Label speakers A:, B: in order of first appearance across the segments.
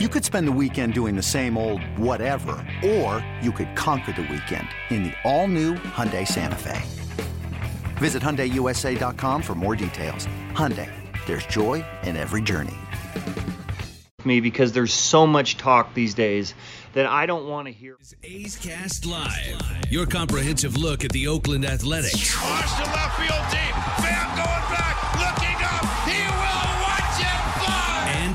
A: You could spend the weekend doing the same old whatever, or you could conquer the weekend in the all-new Hyundai Santa Fe. Visit HyundaiUSA.com for more details. Hyundai, there's joy in every journey.
B: Me because there's so much talk these days that I don't want to hear.
C: A's Cast Live, your comprehensive look at the Oakland Athletics.
D: Launch to left field deep. Bam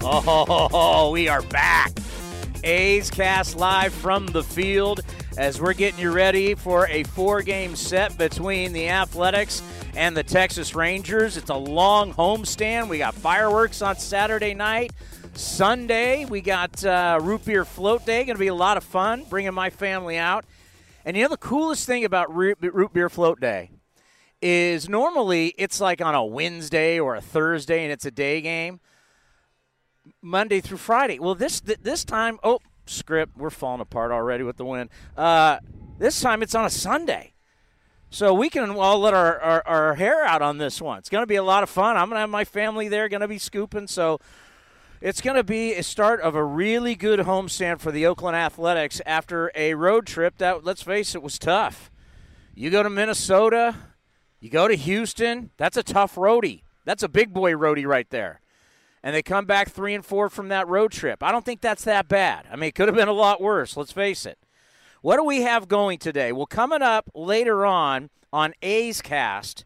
E: Oh, we are back. A's cast live from the field as we're getting you ready for a four game set between the Athletics and the Texas Rangers. It's a long homestand. We got fireworks on Saturday night. Sunday, we got uh, root beer float day. Going to be a lot of fun bringing my family out. And you know, the coolest thing about root, root beer float day is normally it's like on a Wednesday or a Thursday and it's a day game. Monday through Friday. Well, this th- this time, oh, script, we're falling apart already with the wind. Uh, this time it's on a Sunday. So we can all let our, our, our hair out on this one. It's going to be a lot of fun. I'm going to have my family there, going to be scooping. So it's going to be a start of a really good homestand for the Oakland Athletics after a road trip that, let's face it, was tough. You go to Minnesota, you go to Houston, that's a tough roadie. That's a big boy roadie right there and they come back three and four from that road trip. I don't think that's that bad. I mean, it could have been a lot worse, let's face it. What do we have going today? Well, coming up later on on A's Cast,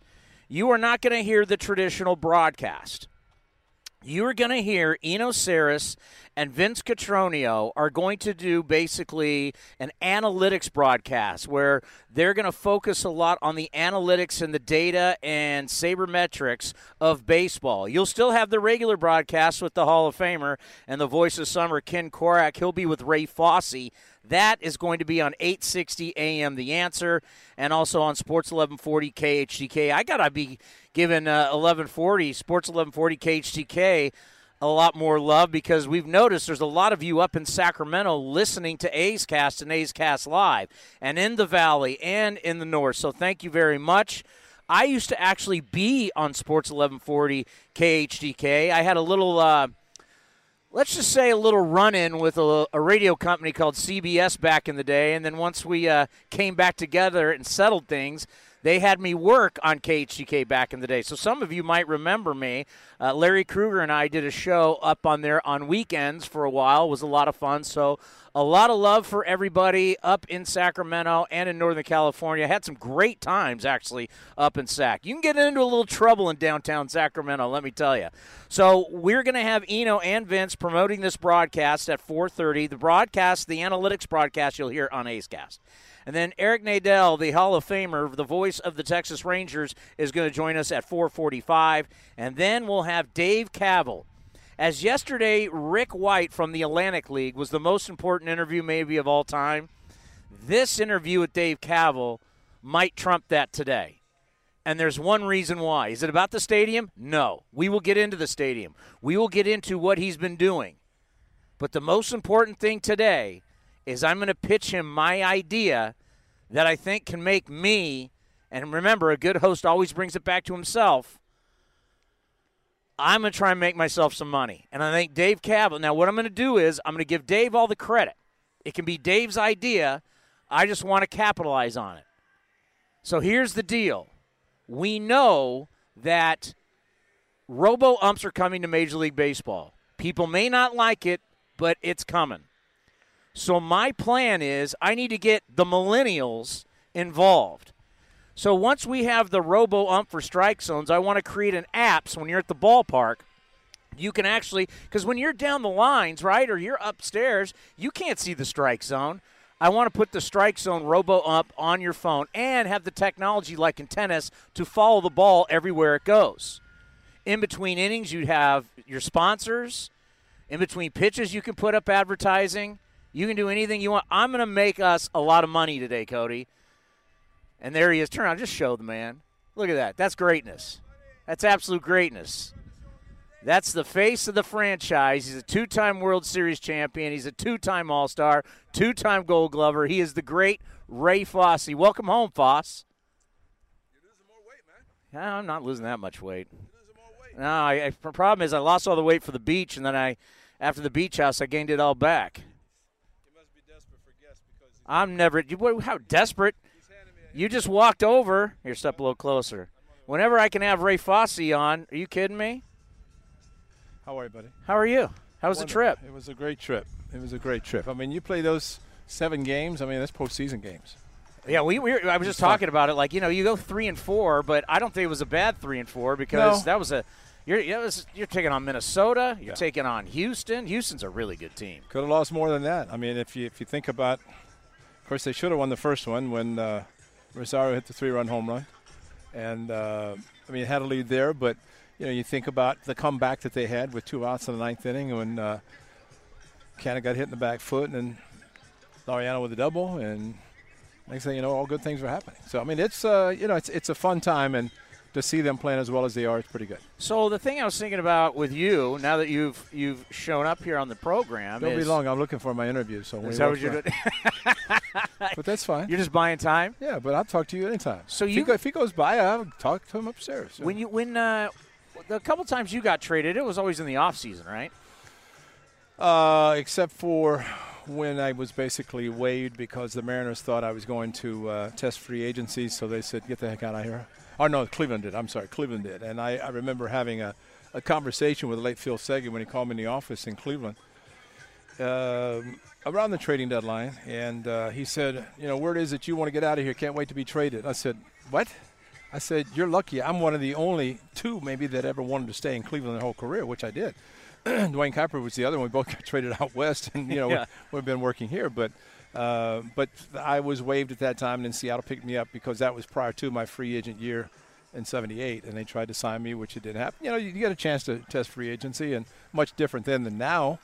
E: you are not going to hear the traditional broadcast. You are going to hear Eno Sarris and Vince Cotroneo are going to do basically an analytics broadcast where they're going to focus a lot on the analytics and the data and sabermetrics of baseball. You'll still have the regular broadcast with the Hall of Famer and the voice of summer, Ken Korach. He'll be with Ray Fosse. That is going to be on 860 AM The Answer and also on Sports 1140 KHTK. I got to be giving uh, 1140, Sports 1140 KHTK a lot more love because we've noticed there's a lot of you up in Sacramento listening to A's Cast and A's Cast Live and in the Valley and in the North. So thank you very much. I used to actually be on Sports 1140 KHTK. I had a little, uh, let's just say, a little run in with a, a, radio company called CBS back in the day. And then once we uh, came back together and settled things, they had me work on KHTK back in the day. So some of you might remember me. Uh, Larry Krueger and I did a show up on there on weekends for a while. It was a lot of fun. So a lot of love for everybody up in Sacramento and in Northern California. Had some great times actually up in Sac. You can get into a little trouble in downtown Sacramento, let me tell you. So we're going to have Eno and Vince promoting this broadcast at 4:30. The broadcast, the analytics broadcast, you'll hear on A's Cast. And then Eric Nadel, the Hall of Famer, the voice of the Texas Rangers, is going to join us at 4:45, and then we'll have Dave Kaval. As yesterday, Rick White from the Atlantic League was the most important interview maybe of all time. This interview with Dave Kaval might trump that today. And there's one reason why. Is it about the stadium? No. We will get into the stadium. We will get into what he's been doing. But the most important thing today is I'm going to pitch him my idea that I think can make me, and remember, a good host always brings it back to himself. I'm going to try and make myself some money. And I think Dave Kaval, now what I'm going to do is I'm going to give Dave all the credit. It can be Dave's idea. I just want to capitalize on it. So here's the deal we know that robo umps are coming to Major League Baseball. People may not like it, but it's coming. So my plan is I need to get the millennials involved. So once we have the robo ump for strike zones, I want to create an app so when you're at the ballpark, you can actually because when you're down the lines, right, or you're upstairs, you can't see the strike zone. I want to put the strike zone robo ump on your phone and have the technology like in tennis to follow the ball everywhere it goes. In between innings, you'd have your sponsors In between pitches, you can put up advertising. You can do anything you want. I'm going to make us a lot of money today, Cody. And there he is. Turn around, just show the man. Look at that. That's greatness. That's absolute greatness. That's the face of the franchise. He's a two time World Series champion. He's a two time All Star, two time Gold Glover. He is the great Ray Fosse. Welcome home, Foss. Yeah, I'm not losing that much weight. No, I, I, the problem is I lost all the weight for the beach, and then I, after the beach house, I gained it all back. You must be desperate for guests because. I'm never. How desperate? You just walked over. Here, step a little closer. Whenever I can have Ray Fosse on, are you kidding me?
F: How are you, buddy?
E: How are you? How was the trip?
F: It was a great trip. It was a great trip. I mean, you play those seven games. I mean, that's postseason games.
E: Yeah, we, we were, I was just talking about it. Like you know, you go three and four, but I don't think it was a bad three and four because
F: No.
E: that was a. You're it's- you're taking on Minnesota. You're
F: Yeah.
E: taking on Houston. Houston's a really good team.
F: Could have lost more than that. I mean, if you if you think about, of course, they should have won the first one when uh, Rosario hit the three-run home run, and uh, I mean, had a lead there. But you know, you think about the comeback that they had with two outs in the ninth inning when uh, got hit in the back foot, and then Laureano with a double, and next thing you know, all good things were happening. So I mean, it's uh, you know, it's it's a fun time, and to see them playing as well as they are, it's pretty good.
E: So the thing I was thinking about with you, now that you've you've shown up here on the program,
F: Don't be long. I'm looking for my interview. So
E: Is that what you're doing?
F: But that's fine.
E: You're just buying time.
F: Yeah, but I'll talk to you anytime.
E: So
F: if
E: you-
F: he, go, if he goes by, I'll talk to him upstairs.
E: When you when uh, the couple times you got traded, it was always in the off season, right?
F: uh, except for when I was basically waived because the Mariners thought I was going to uh, test free agency, so they said, "Get the heck out of here." Oh no, Cleveland did. I'm sorry, Cleveland did. And I, I remember having a, a conversation with the late Phil Seghi when he called me in the office in Cleveland. Um, around the trading deadline, and uh, he said, "You know, word is that you want to get out of here. Can't wait to be traded." I said, "What?" I said, "You're lucky. I'm one of the only two, maybe, that ever wanted to stay in Cleveland their whole career, which I did." Duane Kuiper was the other one. We both got traded out west, and you know
E: Yeah.
F: we, have been working here. But uh, but I was waived at that time, and then Seattle picked me up because that was prior to my free agent year in '78, and they tried to sign me, which it didn't happen. You know, you, you get a chance to test free agency, and much different then than now.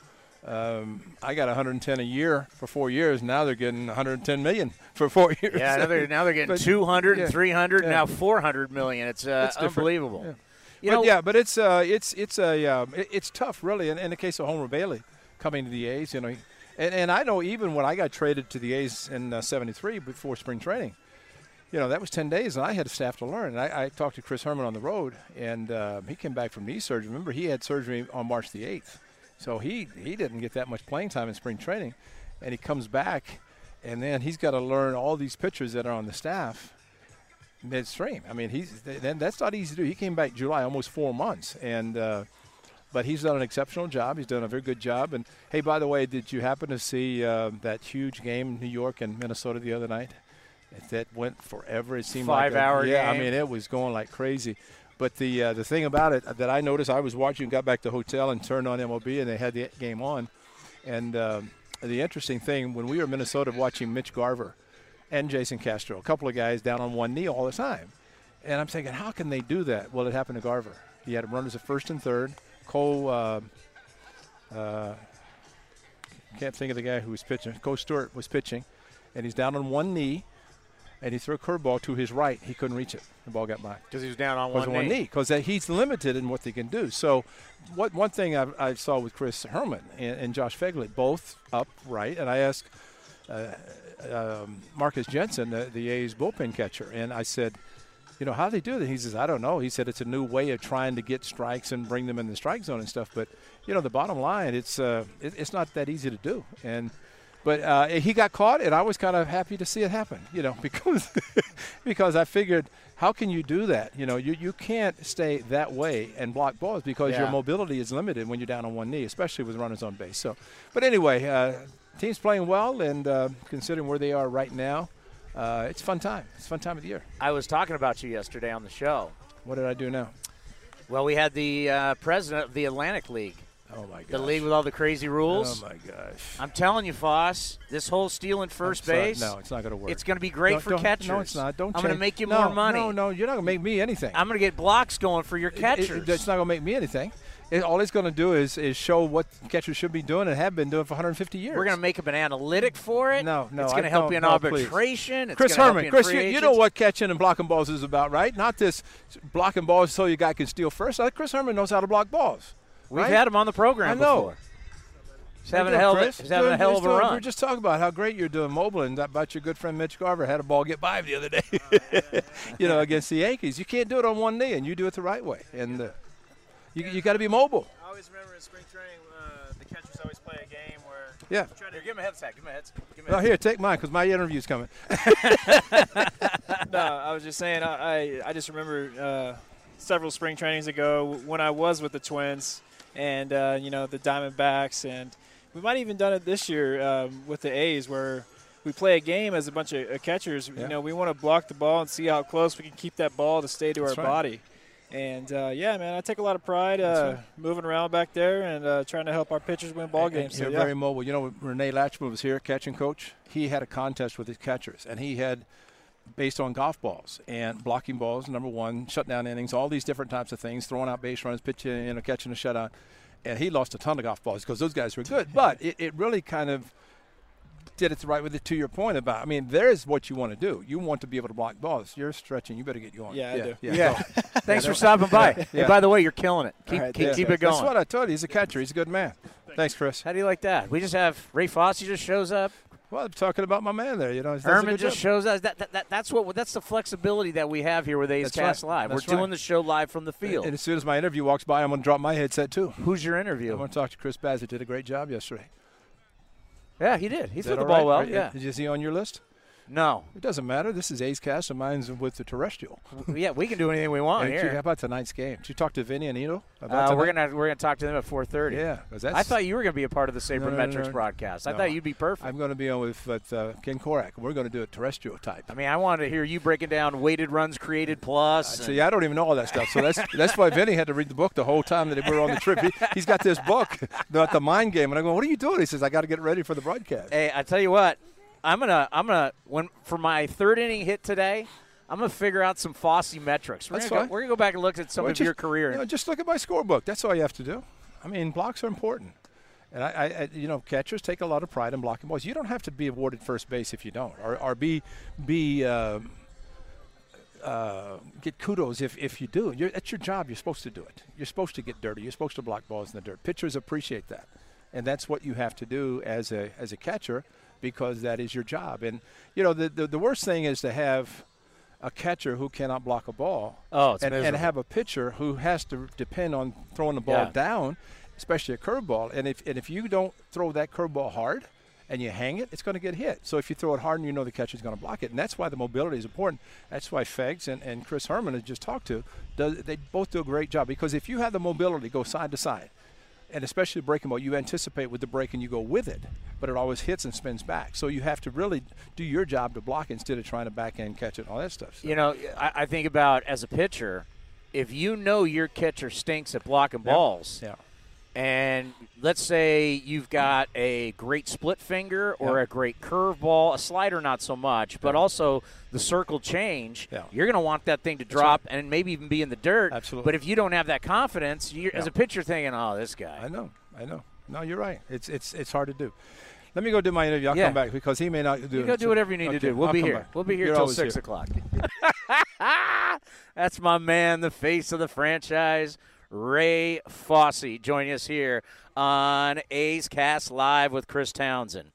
F: Um, I got 110 a year for four years. Now they're getting 110 million for four years.
E: Yeah, now they're, now they're getting
F: But-
E: 200
F: yeah,
E: and 300
F: yeah.
E: now 400 million. It's uh,
F: It's
E: unbelievable.
F: Yeah.
E: You
F: but
E: know,
F: yeah, but it's uh, it's it's a um, it, it's tough, really. In, in the case of Homer Bailey coming to the A's, you know, and, and I know even when I got traded to the A's in '73 before spring training, you know, that was 10 days, and I had a staff to learn. And I, I talked to Chris Herrmann on the road, and uh, he came back from knee surgery. Remember, he had surgery on March the 8th, so he he didn't get that much playing time in spring training, and he comes back, and then he's got to learn all these pitchers that are on the staff midstream. I mean, he's then that's not easy to do. He came back July, almost four months, and uh, but he's done an exceptional job. He's done a very good job. And hey, by the way, did you happen to see uh, that huge game in New York and Minnesota the other night? That- went forever. It seemed like a-
E: Five-hour
F: Yeah,
E: game.
F: I mean, it was going like crazy. But the uh, the thing about it that I noticed, I was watching, got back to the hotel and turned on MLB, and they had the game on. And um, the interesting thing, when we were in Minnesota watching Mitch Garver and Jason Castro, a couple of guys down on one knee all the time. And I'm thinking, how can they do that? Well, it happened to Garver. He had runners at first and third. Kohl, uh, uh, can't think of the guy who was pitching. Kohl Stewart was pitching, and he's down on one knee, and he threw a curveball to his right. He couldn't reach it. The ball got by
E: because he was down on one,
F: one
E: knee.
F: knee because he's limited in what they can do. So, what one thing I, I saw with Chris Herrmann and, and Josh Phegley, both upright, and I asked uh, um, Marcus Jensen, the, the A's bullpen catcher, and I said, you know, how do they do that? He says, I don't know. He said it's a new way of trying to get strikes and bring them in the strike zone and stuff. But you know, the bottom line, it's uh, it, it's not that easy to do, and. But uh, he got caught, and I was kind of happy to see it happen, you know, because because I figured, how can you do that? You know, you, you can't stay that way and block balls because your mobility is limited when you're down on one knee, especially with runners on base. So, but anyway, uh, team's playing well, and uh, considering where they are right now, uh, it's a fun time. It's a fun time of the year.
E: I was talking about you yesterday on the show.
F: What did I do now?
E: Well, we had the uh, president of the Atlantic League,
F: Oh my gosh!
E: the league with all the crazy rules.
F: Oh my gosh!
E: I'm telling you, Foss, this whole stealing first
F: not-
E: base,
F: no, it's not going to work.
E: it's going to be great
F: Don't-
E: for
F: don't-
E: catchers.
F: No, it's not. Don't.
E: I'm going to make you
F: no,
E: more money.
F: No, no, you're not going to make me anything.
E: I'm going to get blocks going for your
F: It- it-
E: catchers.
F: It's not going to make me anything. It, all it's going to do is is show what catchers should be doing and have been doing for 150 years.
E: We're going to make up an analytic for it.
F: No, no,
E: It's going to help you in
F: no,
E: arbitration. It's
F: Chris Herrmann,
E: you
F: Chris, you, you know what catching and blocking balls is about, right? Not this blocking balls so your guy can steal first. Uh, Chris Herrmann knows how to block balls.
E: We've
F: right?
E: had him on the program
F: I know.
E: before. He's having a hell of a, he's having a hell of a
F: doing-
E: run.
F: We're just talking about how great you're doing mobile and about your good friend Mitch Garver had a ball get by him the other day, you know, against the Yankees. You can't do it on one knee, and you do it the right way. And uh, you, you got to be mobile.
G: I always remember in spring training, uh, the catchers always play a game where.
F: Yeah.
E: try Here, give him a headset. Give him a headset. Give him a
F: No,
E: headset.
F: here, take mine because my interview's coming.
G: no, I was just saying. I I, I just remember uh, several spring trainings ago when I was with the Twins and uh, you know the Diamondbacks, and we might have even done it this year um, with the A's where. We play a game as a bunch of uh, catchers.
F: Yeah.
G: You know, we want to block the ball and see how close we can keep that ball to stay to
F: That's
G: our
F: right.
G: body. And uh, yeah, man, I take a lot of pride uh, moving around back there and uh, trying to help our pitchers win ball
F: And-
G: games. So,
F: You're
G: yeah.
F: very mobile. You know, Rene Lachemann was here, catching coach. He had a contest with his catchers, and he had based on golf balls and blocking balls. Number one, shutdown innings, all these different types of things, throwing out base runs, pitching, you know, catching a shutout. And he lost a ton of golf balls because those guys were good. But it, it really kind of did it right with it to your point about. I mean, there's what you want to do. You want to be able to block balls. You're stretching. You better get going.
G: Yeah, I do.
F: Yeah.
E: Yeah.
F: go.
E: Thanks for stopping by.
F: Yeah.
E: Hey, by the way, you're killing it. Keep,
G: All right,
E: keep,
G: thanks,
E: keep it going.
F: That's what I told you. He's a catcher. He's a good man. Thanks, Chris.
E: How do you like that? We just have Ray Fosse just shows up.
F: Well, I'm talking about my man there. You know, he does a Herrmann
E: just
F: job.
E: shows us that, that, that that's what that's the flexibility that we have here with A's
F: That's
E: Cast
F: right.
E: Live.
F: That's
E: We're doing the show live from the field.
F: And as soon as my interview walks by, I'm going to drop my headset too.
E: Who's your interview?
F: I'm
E: interview?
F: going to talk to Chris Bassitt. Did a great job yesterday.
E: Yeah, he did. He threw the ball
F: right?
E: well. Yeah.
F: Is he on your list?
E: No.
F: It doesn't matter. This is A's Cast, and mine's with the terrestrial.
E: Yeah, we can do anything we want
F: And How about tonight's game? Did you talk to Vinny and Ito about
E: Uh, we're gonna we're gonna talk to them at 4:30.
F: Yeah,
E: I thought you were gonna be a part of the
F: No, no, no,
E: Sabermetrics
F: no.
E: broadcast. I thought you'd be perfect.
F: I'm going to be on with, with uh, Ken Korach. We're going to do a terrestrial type.
E: I mean, I wanted to hear you breaking down weighted runs created plus. and-
F: See, I don't even know all that stuff. So that's that's why Vinny had to read the book the whole time that we were on the trip. He, he's got this book about the mind game, and I go, "What are you doing?" He says, "I got to get ready for the broadcast."
E: Hey, I tell you what, I'm gonna I'm gonna when for my third inning hit today, I'm gonna figure out some Fosse metrics. We're
F: That's
E: gonna
F: fine.
E: go, we're gonna go back and look at some
F: Well,
E: of
F: just-
E: your career.
F: You know, just look at my scorebook. That's all you have to do. I mean, blocks are important. And I, I, I, you know, catchers take a lot of pride in blocking balls. You don't have to be awarded first base if you don't, or, or be be uh, uh, get kudos if, if you do. You're, that's your job. You're supposed to do it. You're supposed to get dirty. You're supposed to block balls in the dirt. Pitchers appreciate that, and that's what you have to do as a as a catcher because that is your job. And you know, the the, the worst thing is to have a catcher who cannot block a ball
E: Oh, it's
F: and, and have a pitcher who has to depend on throwing the ball
E: Yeah.
F: down, especially a curveball. And if and if you don't throw that curveball hard and you hang it, it's going to get hit. So if you throw it hard and you know the catcher's going to block it, and that's why the mobility is important. That's why Fegs and, and Chris Herrmann has just talked to, does, they both do a great job because if you have the mobility go side to side, and especially breaking ball, you anticipate with the break and you go with it, but it always hits and spins back. So you have to really do your job to block instead of trying to back end catch it and all that stuff. So-
E: you know, I, I think about as a pitcher, if you know your catcher stinks at blocking balls,
F: yeah.
E: And let's say you've got a great split finger or
F: Yeah.
E: a great curveball, a slider not so much, but also the circle change,
F: Yeah.
E: you're going to want that thing to drop and maybe even be in the dirt.
F: Absolutely.
E: But if you don't have that confidence, you're, as a pitcher thinking, oh, this guy.
F: I know, I know. No, you're right. It's it's it's hard to do. Let me go do my interview. I'll
E: Yeah.
F: come back because he may not do
E: You
F: it.
E: go do whatever you need to do. We'll
F: I'll
E: be here.
F: back.
E: We'll be here
F: You're
E: till six
F: here.
E: o'clock. That's my man, the face of the franchise, Ray Fosse joining us here on A's Cast Live with Chris Townsend.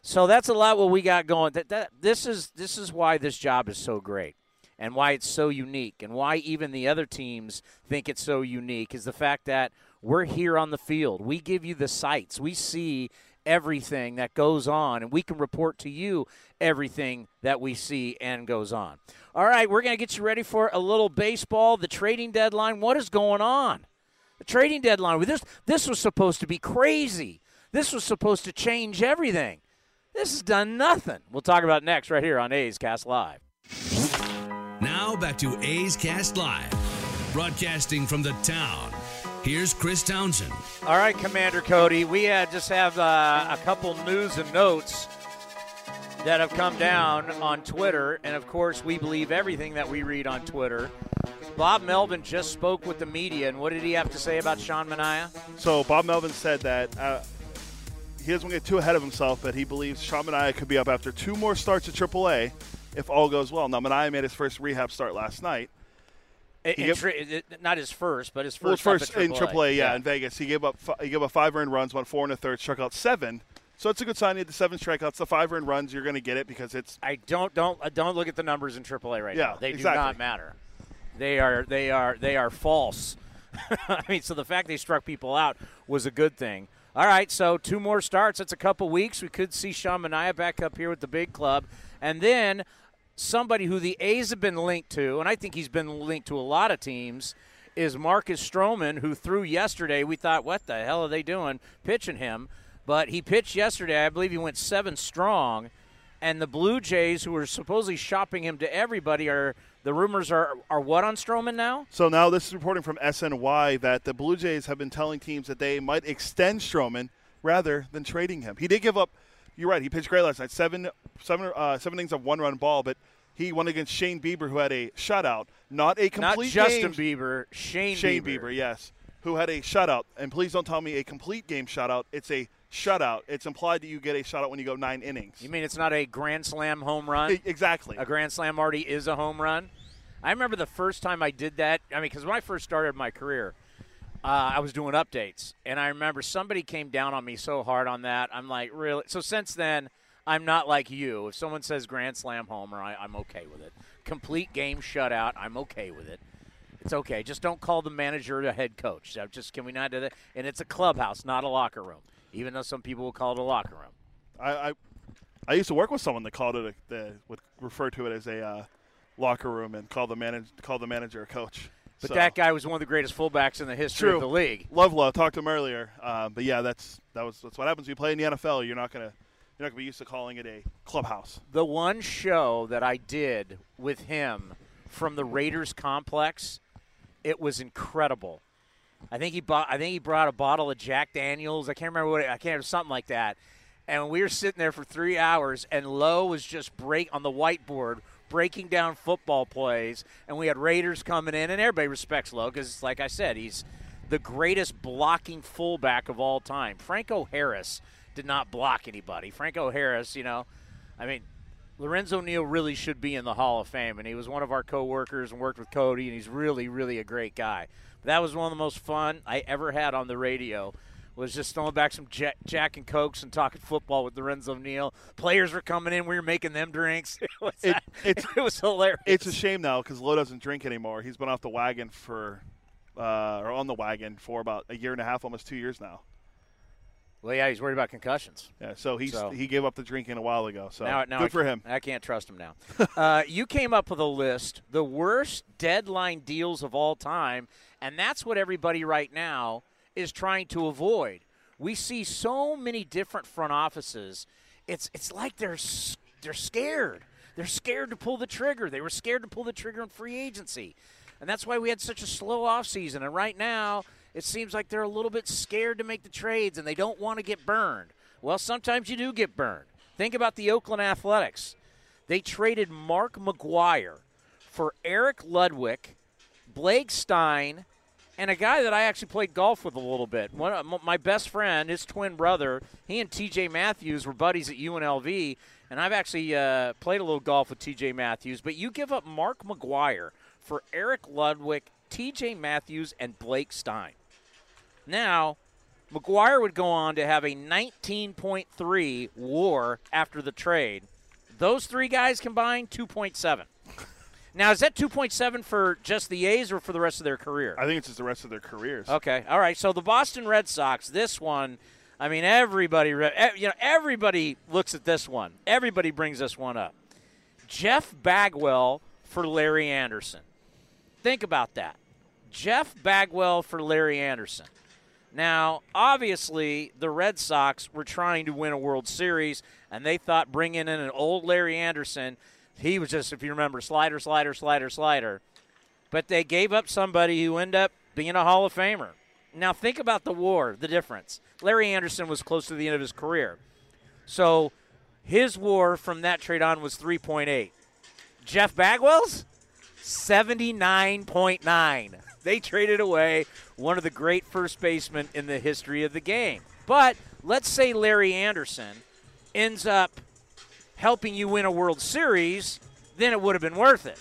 E: So that's a lot what we got going. That, that this is this is why this job is so great, and why it's so unique, and why even the other teams think it's so unique is the fact that we're here on the field. We give you the sights. We see everything that goes on, and we can report to you everything that we see and goes on. All right, we're going to get you ready for a little baseball. The trading deadline. What is going on? The trading deadline. This this was supposed to be crazy. This was supposed to change everything. This has done nothing. We'll talk about next right here on A's Cast Live.
C: Now back to A's Cast Live, broadcasting from the town. Here's Chris Townsend.
E: All right, Commander Cody, we uh, just have uh, a couple news and notes that have come down on Twitter, and of course, we believe everything that we read on Twitter. Bob Melvin just spoke with the media, and what did he have to say about Sean Manaea?
H: So Bob Melvin said that uh, he doesn't want to get too ahead of himself, but he believes Sean Manaea could be up after two more starts at AAA if all goes well. Now Manaea made his first rehab start last night. Gave-
E: tri- it- not his first, but his first,
H: his first in AAA, yeah, in Vegas. He gave up he gave up five earned runs, went four and a third, struck out seven. So it's a good sign. He had the seven strikeouts, the five earned runs. You're going to get it because it's
E: I don't don't uh, don't look at the numbers in AAA right
H: Yeah,
E: now. They do not matter. They are they are they are false. I mean, so the fact they struck people out was a good thing. All right, so two more starts. That's a couple weeks. We could see Sean Manaea back up here with the big club, and then somebody who the A's have been linked to, and I think he's been linked to a lot of teams, is Marcus Stroman, who threw yesterday. We thought, what the hell are they doing pitching him? But he pitched yesterday. I believe he went seven strong. And the Blue Jays, who were supposedly shopping him to everybody, are the rumors are are what on Stroman now?
H: So now this is reporting from SNY that the Blue Jays have been telling teams that they might extend Stroman rather than trading him. He did give up. You're right. He pitched great last night. Seven, seven, uh, seven innings of one-run ball, but he won against Shane Bieber, who had a shutout, not a complete.
E: Not Justin
H: game.
E: Bieber, Shane,
H: Shane
E: Bieber.
H: Bieber, yes, who had a shutout. And please don't tell me a complete game shutout. It's a shutout. It's implied that you get a shutout when you go nine innings.
E: You mean it's not a Grand Slam home run?
H: E- exactly.
E: A Grand Slam already is a home run. I remember the first time I did that. I mean, because when I first started my career, uh, I was doing updates, and I remember somebody came down on me so hard on that. I'm like, really? So since then, I'm not like you. If someone says Grand Slam homer, I, I'm okay with it. Complete game shutout, I'm okay with it. It's okay. Just don't call the manager the head coach. Just can we not do that? And it's a clubhouse, not a locker room. Even though some people will call it a locker room.
H: I, I I used to work with someone that called it a, the would refer to it as a uh, locker room and call the manage call the manager a coach.
E: But
H: So-
E: that guy was one of the greatest fullbacks in the history
H: True.
E: of the league.
H: Love love talked to him earlier, um, but yeah, that's that was that's what happens when you play in the NFL. You're not gonna you're not gonna be used to calling it a clubhouse.
E: the one show that I did with him from the Raiders complex, it was incredible. I think he bought. I think he brought a bottle of Jack Daniels. I can't remember what. It, I can't remember something like that. And we were sitting there for three hours, and Lowe was just break on the whiteboard breaking down football plays, and we had Raiders coming in, and everybody respects Lowe because, like I said, he's the greatest blocking fullback of all time. Franco Harris did not block anybody. Franco Harris, you know, I mean, Lorenzo Neal really should be in the Hall of Fame, and he was one of our coworkers and worked with Cody, and he's really, really a great guy. But that was one of the most fun I ever had on the radio. Was just throwing back some Jack, Jack and Cokes and talking football with Lorenzo Neal. Players were coming in, we were making them drinks. It was,
H: It- it's-
E: it was hilarious.
H: It's a shame now because Lowe doesn't drink anymore. He's been off the wagon for uh, or on the wagon for about a year and a half, almost two years now.
E: well, yeah, he's worried about concussions.
H: Yeah, so he's
E: So-
H: he gave up the drinking a while ago. So
E: now, now
H: good
E: I
H: for him.
E: I can't trust him now. uh, you came up with a list, the worst deadline deals of all time, and that's what everybody right now is trying to avoid. We see so many different front offices. It's it's like they're they're scared. They're scared to pull the trigger. They were scared to pull the trigger in free agency. And that's why we had such a slow offseason. And right now, it seems like they're a little bit scared to make the trades and they don't want to get burned. Well, sometimes you do get burned. Think about the Oakland Athletics. They traded Mark McGwire for Eric Ludwig, Blake Stein, and a guy that I actually played golf with a little bit. One of my best friend, his twin brother, he and TJ Matthews were buddies at UNLV, and I've actually uh, played a little golf with TJ Matthews. But you give up Mark McGwire for Eric Ludwig, TJ Matthews, and Blake Stein. Now, McGwire would go on to have a 19.3 WAR after the trade. Those three guys combined, 2.7. Now, is that 2.7 for just the A's or for the rest of their career?
H: I think it's just the rest of their careers.
E: Okay, all right. So the Boston Red Sox, this one, I mean, everybody, you know, everybody looks at this one. Everybody brings this one up. Jeff Bagwell for Larry Andersen. Think about that. Jeff Bagwell for Larry Andersen. Now, obviously, the Red Sox were trying to win a World Series, and they thought bringing in an old Larry Andersen, he was just, if you remember, slider, slider, slider, slider. But they gave up somebody who ended up being a Hall of Famer. Now, think about the war, the difference. Larry Andersen was close to the end of his career. So his war from that trade on was 3.8. Jeff Bagwell's 79.9. They traded away one of the great first basemen in the history of the game. But let's say Larry Andersen ends up helping you win a World Series, then it would have been worth it.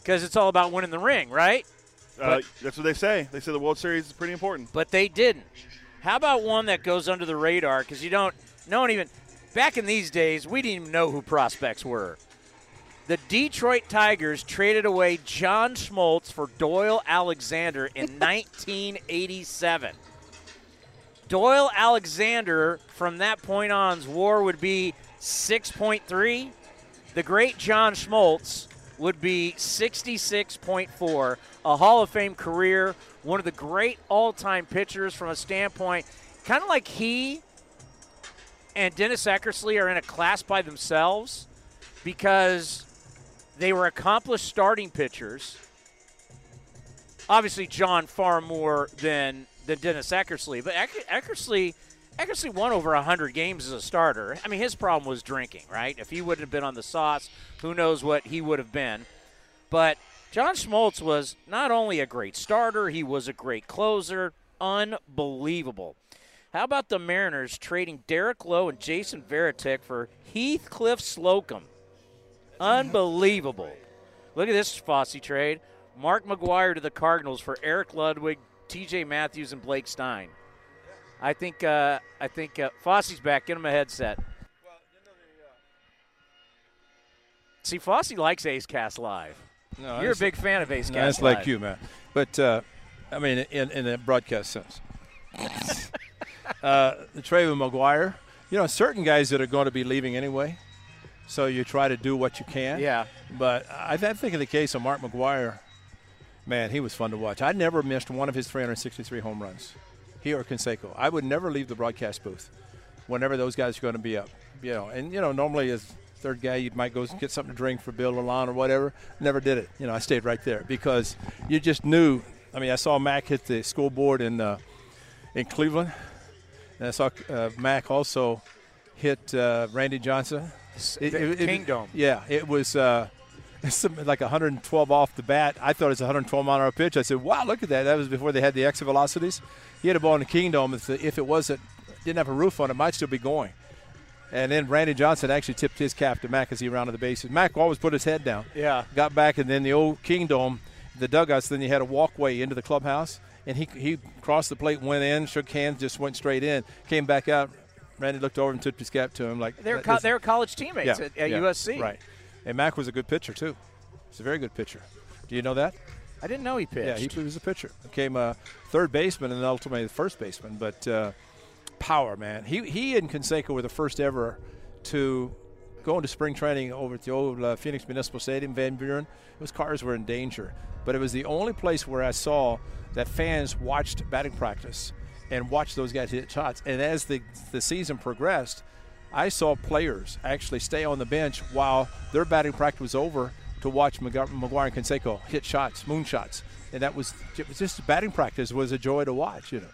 E: Because it's all about winning the ring, right?
H: Uh, that's what they say. They say the World Series is pretty important.
E: But they didn't. How about one that goes under the radar? Because you don't, no one even, back in these days, we didn't even know who prospects were. The Detroit Tigers traded away John Smoltz for Doyle Alexander in 1987. Doyle Alexander, from that point on's war would be 6.3. The great John Smoltz would be 66.4. A Hall of Fame career, one of the great all time pitchers from a standpoint, kind of like he and Dennis Eckersley are in a class by themselves because they were accomplished starting pitchers. Obviously, John far more than than Dennis Eckersley, but Eck- Eckersley Eckersley won over 100 games as a starter. I mean, his problem was drinking, right? If he wouldn't have been on the sauce, who knows what he would have been. But John Smoltz was not only a great starter, he was a great closer. Unbelievable. How about the Mariners trading Derek Lowe and Jason Varitek for Heathcliff Slocumb? Unbelievable. Look at this Fosse trade. Mark McGwire to the Cardinals for Eric Ludwig, TJ Matthews, and Blake Stein. I think uh, I think uh, Fosse's back. Get him a headset. See, Fosse likes A's Cast Live.
F: No,
E: You're a big fan of A's Cast
F: That's
E: Live.
F: like you, man. But uh, I mean, in in a broadcast sense, uh, trade McGwire. You know, certain guys that are going to be leaving anyway, so you try to do what you can.
E: Yeah.
F: But I, I think in the case of Mark McGwire, man, he was fun to watch. I never missed one of his 363 home runs. He or Canseco. I would never leave the broadcast booth whenever those guys are going to be up. You know, and you know, normally as third guy, you might go get something to drink for Bill or Lalonde or whatever. Never did it. You know, I stayed right there because you just knew. I mean, I saw Mac hit the scoreboard in uh, in Cleveland, and I saw uh, Mac also hit uh, Randy Johnson.
E: the Kingdome.
F: Yeah, it was. It's like 112 off the bat. I thought it was 112 mile an hour pitch. I said, "Wow, look at that!" That was before they had the exit velocities. He had a ball in the Kingdome. If, if it wasn't didn't have a roof on it, might still be going. And then Randy Johnson actually tipped his cap to Mac as he rounded the bases. Mac always put his head down.
E: Yeah.
F: Got back, and then the old Kingdome, the dugouts. Then you had a walkway into the clubhouse, and he he crossed the plate, went in, shook hands, just went straight in, came back out. Randy looked over and tipped his cap to him like
E: They're
F: "That
E: co- they're college teammates
F: yeah,
E: at, at
F: yeah,
E: USC.
F: Right. And Mac was a good pitcher too. He's a very good pitcher. Do you know that?
E: I didn't know he pitched.
F: Yeah, he was a pitcher. Became a third baseman and then ultimately the first baseman. But uh, power, man. He he and Canseco were the first ever to go into spring training over at the old uh, Phoenix Municipal Stadium, Van Buren. Those cars were in danger, but it was the only place where I saw that fans watched batting practice and watched those guys hit shots. And as the the season progressed, I saw players actually stay on the bench while their batting practice was over to watch McGu- McGwire and Canseco hit shots, moonshots, and that was was just batting practice was a joy to watch, you know.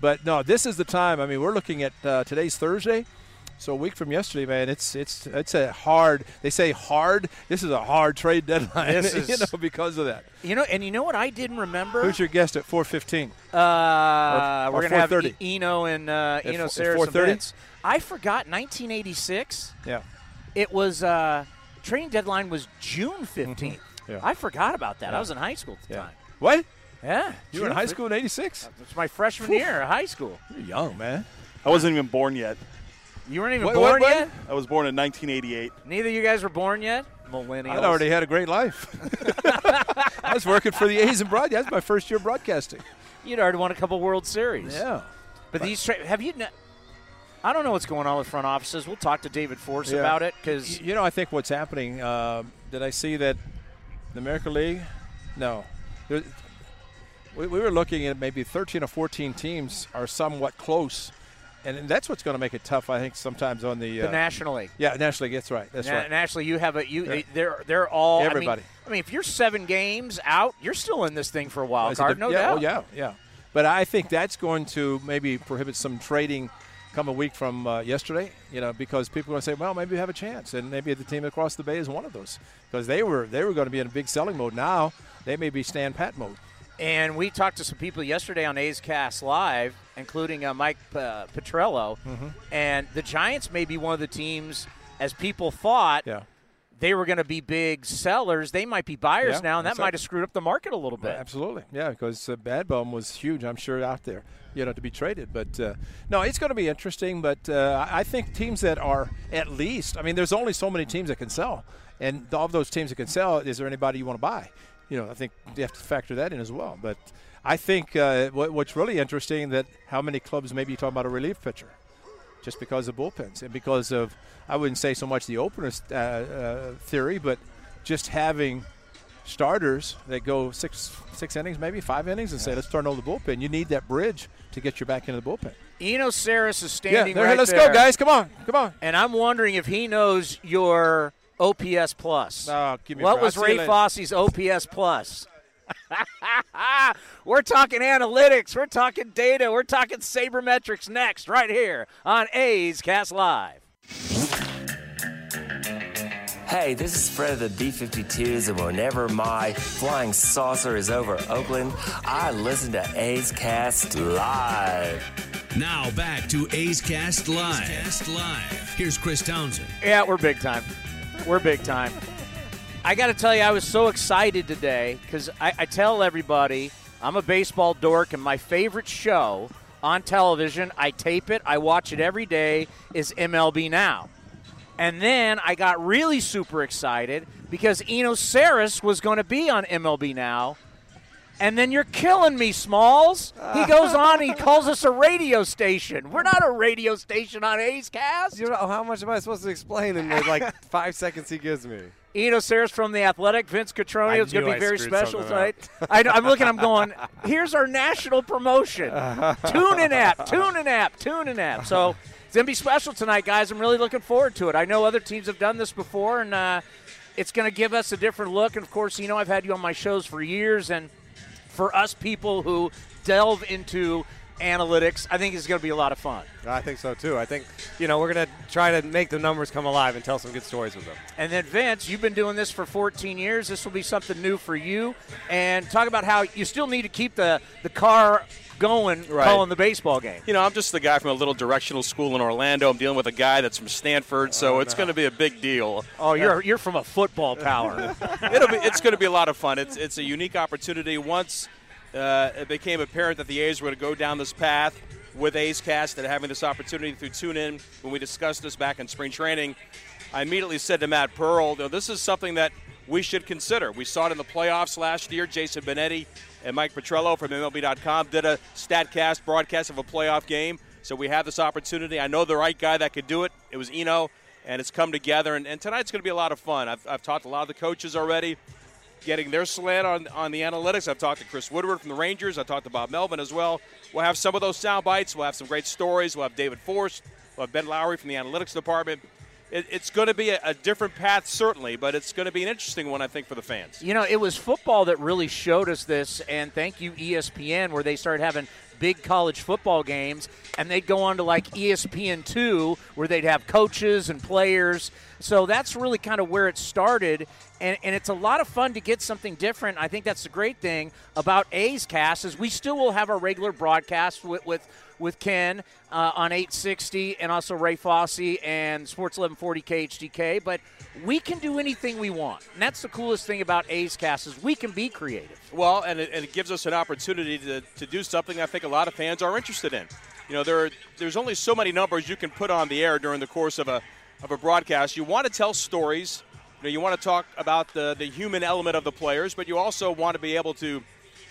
F: But no, this is the time. I mean, we're looking at uh, today's Thursday, so a week from yesterday, man. It's it's it's a hard. They say hard. This is a hard trade deadline,
E: This
F: you
E: is-
F: know, because of that.
E: You know, and you know what I didn't remember?
F: Who's your guest at 4:15?
E: Uh,
F: Or-
E: we're
F: or
E: gonna have
F: 4:30.
E: Eno and uh,
F: At
E: Eno
F: f- at 4:30?
E: I forgot 1986.
F: Yeah.
E: It was uh, training deadline was June 15th.
F: Yeah.
E: I forgot about that. I was in high school at the
F: Yeah.
E: time.
F: What?
E: Yeah,
F: You were in high school in '86?
E: It's my freshman year of high school.
F: You're young, man.
H: I wasn't even born yet.
E: You weren't even
F: What-
E: born
F: what- what?
E: yet.
H: I was born in 1988.
E: Neither of you guys were born yet. Millennials.
F: I'd already had a great life. I was working for the A's and broadcast. That's my first year broadcasting.
E: You'd already won a couple World Series.
F: Yeah.
E: But these tra- have you? kn- I don't know what's going on with front offices. We'll talk to David Forst
F: Yeah.
E: about it because
F: You know, I think what's happening. Uh, did I see that the American League? No. There, we, we were looking at maybe 13 or 14 teams are somewhat close, and that's what's going to make it tough. I think sometimes on the,
E: the
F: uh,
E: National League.
F: yeah National League. That's right. That's
E: Na-
F: right.
E: Nationally, you have a you.
F: Yeah.
E: They're they're all I mean-
F: Everybody.
E: I mean, if you're seven games out, you're still in this thing for a wild
F: Is
E: card,
F: the-
E: no
F: yeah,
E: doubt.
F: Oh yeah, yeah. But I think that's going to maybe prohibit some trading come a week from uh, yesterday, you know, because people are going to say, well, maybe we have a chance, and maybe the team across the bay is one of those because they were they were going to be in a big selling mode. Now they may be stand pat mode.
E: And we talked to some people yesterday on A's Cast Live, including uh, Mike uh, Petriello,
F: Mm-hmm.
E: and the Giants may be one of the teams, as people thought.
F: Yeah.
E: They were going to be big sellers. They might be buyers
F: Yeah,
E: now, and that might have screwed up the market a little bit.
F: Absolutely, yeah, because uh, MadBum was huge, I'm sure, out there, you know, to be traded. But uh, no, it's going to be interesting. But uh, I I think teams that are at least, I mean, there's only so many teams that can sell, and of those teams that can sell, is there anybody you want to buy? You know, I think you have to factor that in as well. But I think uh, what, what's really interesting that how many clubs maybe you talk about a relief pitcher, just because of bullpens and because of I wouldn't say so much the openers uh, uh, theory, but just having starters that go six six innings, maybe five innings, and say let's turn over the bullpen. You need that bridge to get you back into the bullpen.
E: Eno Sarris is standing
F: Yeah,
E: standing
F: there,
E: right
F: let's
E: there.
F: go, guys. Come on, come on.
E: And I'm wondering if he knows your OPS plus.
F: Oh, give me
E: what was Ray
F: you later.
E: Fosse's OPS plus? we're talking analytics. We're talking data. We're talking sabermetrics next, right here on A's Cast Live.
I: Hey, this is Fred of the B 52s, and whenever my flying saucer is over Oakland, I listen to A's Cast Live.
C: Now back to A's Cast Live. Cast Live. Here's Chris Townsend.
E: Yeah, we're big time. We're big time. I got to tell you, I was so excited today because I, I tell everybody I'm a baseball dork, and my favorite show on television, I tape it, I watch it every day, is MLB Now. And then I got really super excited because Eno Sarris was going to be on MLB Now. And then you're killing me, Smalls. He goes on, he calls us a radio station. We're not a radio station on A's Cast.
J: You know, how much am I supposed to explain in the like five seconds he gives me?
E: Eno Sarris from the Athletic, Vince
J: I
E: Catrone. It's going to be
J: I
E: very special tonight. I, I'm looking. I'm going. Here's our national promotion. tune in app. Tune in app. Tune in app. So it's going to be special tonight, guys. I'm really looking forward to it. I know other teams have done this before, and uh, it's going to give us a different look. And of course, you know I've had you on my shows for years, and for us people who delve into analytics, I think it's going to be a lot of fun.
J: I think so too. I think you know we're gonna try to make the numbers come alive and tell some good stories with them.
E: And then Vince, you've been doing this for 14 years. This will be something new for you. And talk about how you still need to keep the the car going,
K: Right.
E: calling the baseball game.
K: You know, I'm just the guy from a little directional school in Orlando. I'm dealing with a guy that's from Stanford, so oh, it's going to be a big deal.
E: Oh, you're you're from a football power.
K: It'll be, it's going to be a lot of fun. It's it's a unique opportunity. Once uh, it became apparent that the A's were going to go down this path with A's Cast and having this opportunity to tune in when we discussed this back in spring training, I immediately said to Matt Pearl, "This is something that we should consider. We saw it in the playoffs last year. Jason Benetti and Mike Petriello from MLB.com did a StatCast broadcast of a playoff game. So we have this opportunity. I know the right guy that could do it. It was Eno, and it's come together. And, and tonight's going to be a lot of fun. I've, I've talked to a lot of the coaches already, getting their slant on, on the analytics. I've talked to Chris Woodward from the Rangers. I've talked to Bob Melvin as well. We'll have some of those sound bites. We'll have some great stories. We'll have David Forst. We'll have Ben Lowry from the analytics department. It, it's going to be a, a different path, certainly, but it's going to be an interesting one, I think, for the fans.
E: You know, it was football that really showed us this, and thank you, ESPN, where they started having big college football games, and they'd go on to like E ESPN2, where they'd have coaches and players. So that's really kind of where it started, and, and it's a lot of fun to get something different. I think that's the great thing about A's Cast is we still will have our regular broadcast with with, with Ken uh, on 860 and also Ray Fosse and Sports 1140 KHTK, but we can do anything we want, and that's the coolest thing about A's Cast is we can be creative.
K: Well, and it, and it gives us an opportunity to, to do something I think a lot of fans are interested in. You know, there are, there's only so many numbers you can put on the air during the course of a of a broadcast. You want to tell stories. You know, you want to talk about the the human element of the players, but you also want to be able to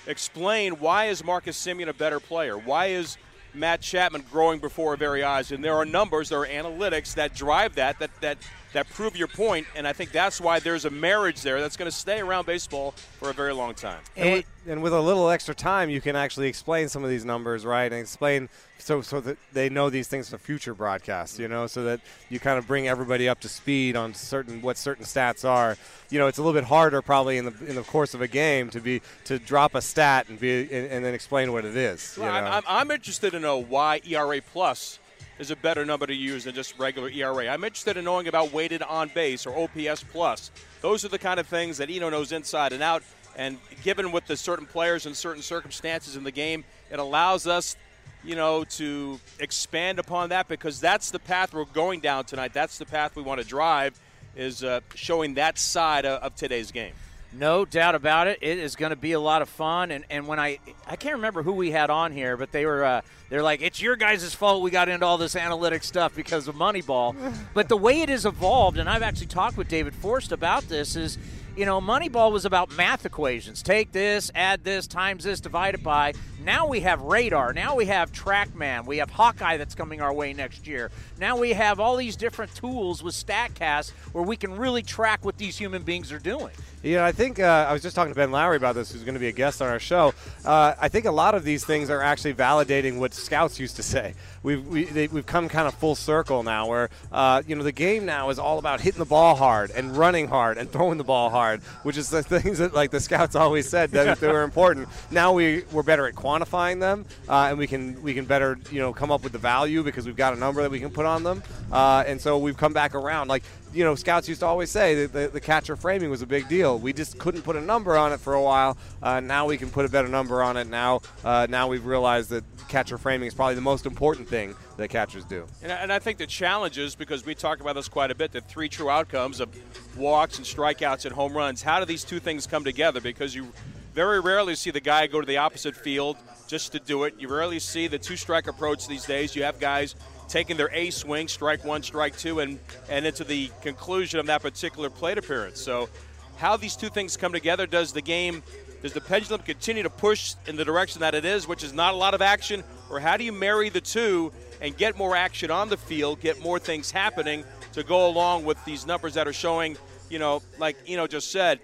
K: explain why is Marcus Semien a better player? Why is Matt Chapman growing before our very eyes? And there are numbers, there are analytics that drive that, that that that prove your point, and I think that's why there's a marriage there that's going to stay around baseball for a very long time.
J: And, with, and with a little extra time, you can actually explain some of these numbers, right? And explain so so that they know these things for future broadcasts, you know, so that you kind of bring everybody up to speed on certain what certain stats are. You know, it's a little bit harder probably in the in the course of a game to be to drop a stat and be and, and then explain what it is.
K: Well,
J: you know?
K: I'm, I'm, I'm interested to know why ERA plus is a better number to use than just regular ERA. I'm interested in knowing about weighted on base or OPS plus. Those are the kind of things that Eno knows inside and out. And given with the certain players and certain circumstances in the game, it allows us, you know, to expand upon that because that's the path we're going down tonight. That's the path we want to drive, is uh, showing that side of, of today's game.
E: No doubt about it. It is going to be a lot of fun. And, and when I I can't remember who we had on here, but they were uh, they're like, it's your guys' fault we got into all this analytic stuff because of Moneyball. but the way it has evolved, and I've actually talked with David Forst about this, is you know, Moneyball was about math equations. Take this, add this, times this, divide it by. Now we have radar. Now we have TrackMan. We have Hawkeye that's coming our way next year. Now we have all these different tools with StatCast where we can really track what these human beings are doing.
J: Yeah, I think uh, I was just talking to Ben Lowry about this, who's going to be a guest on our show. Uh, I think a lot of these things are actually validating what scouts used to say. We've we, they, we've come kind of full circle now, where uh, you know the game now is all about hitting the ball hard and running hard and throwing the ball hard, which is the things that like the scouts always said that they were important. Now we we're better at quantifying them, uh, and we can we can better you know come up with the value because we've got a number that we can put on them, uh, and so we've come back around. Like you know, scouts used to always say that the, the, catcher framing was a big deal. We just couldn't put a number on it for a while. Uh, now we can put a better number on it. Now, uh, now we've realized that catcher framing is probably the most important thing that catchers do.
K: And, and I think the challenge is because we talk about this quite a bit the three true outcomes of walks and strikeouts and home runs. How do these two things come together? Because you very rarely see the guy go to the opposite field just to do it. You rarely see the two strike approach these days. You have guys taking their A swing, strike one, strike two, and, and into the conclusion of that particular plate appearance. So, how these two things come together does the game, does the pendulum continue to push in the direction that it is, which is not a lot of action, or how do you marry the two and get more action on the field, get more things happening to go along with these numbers that are showing, you know, like Eno just said,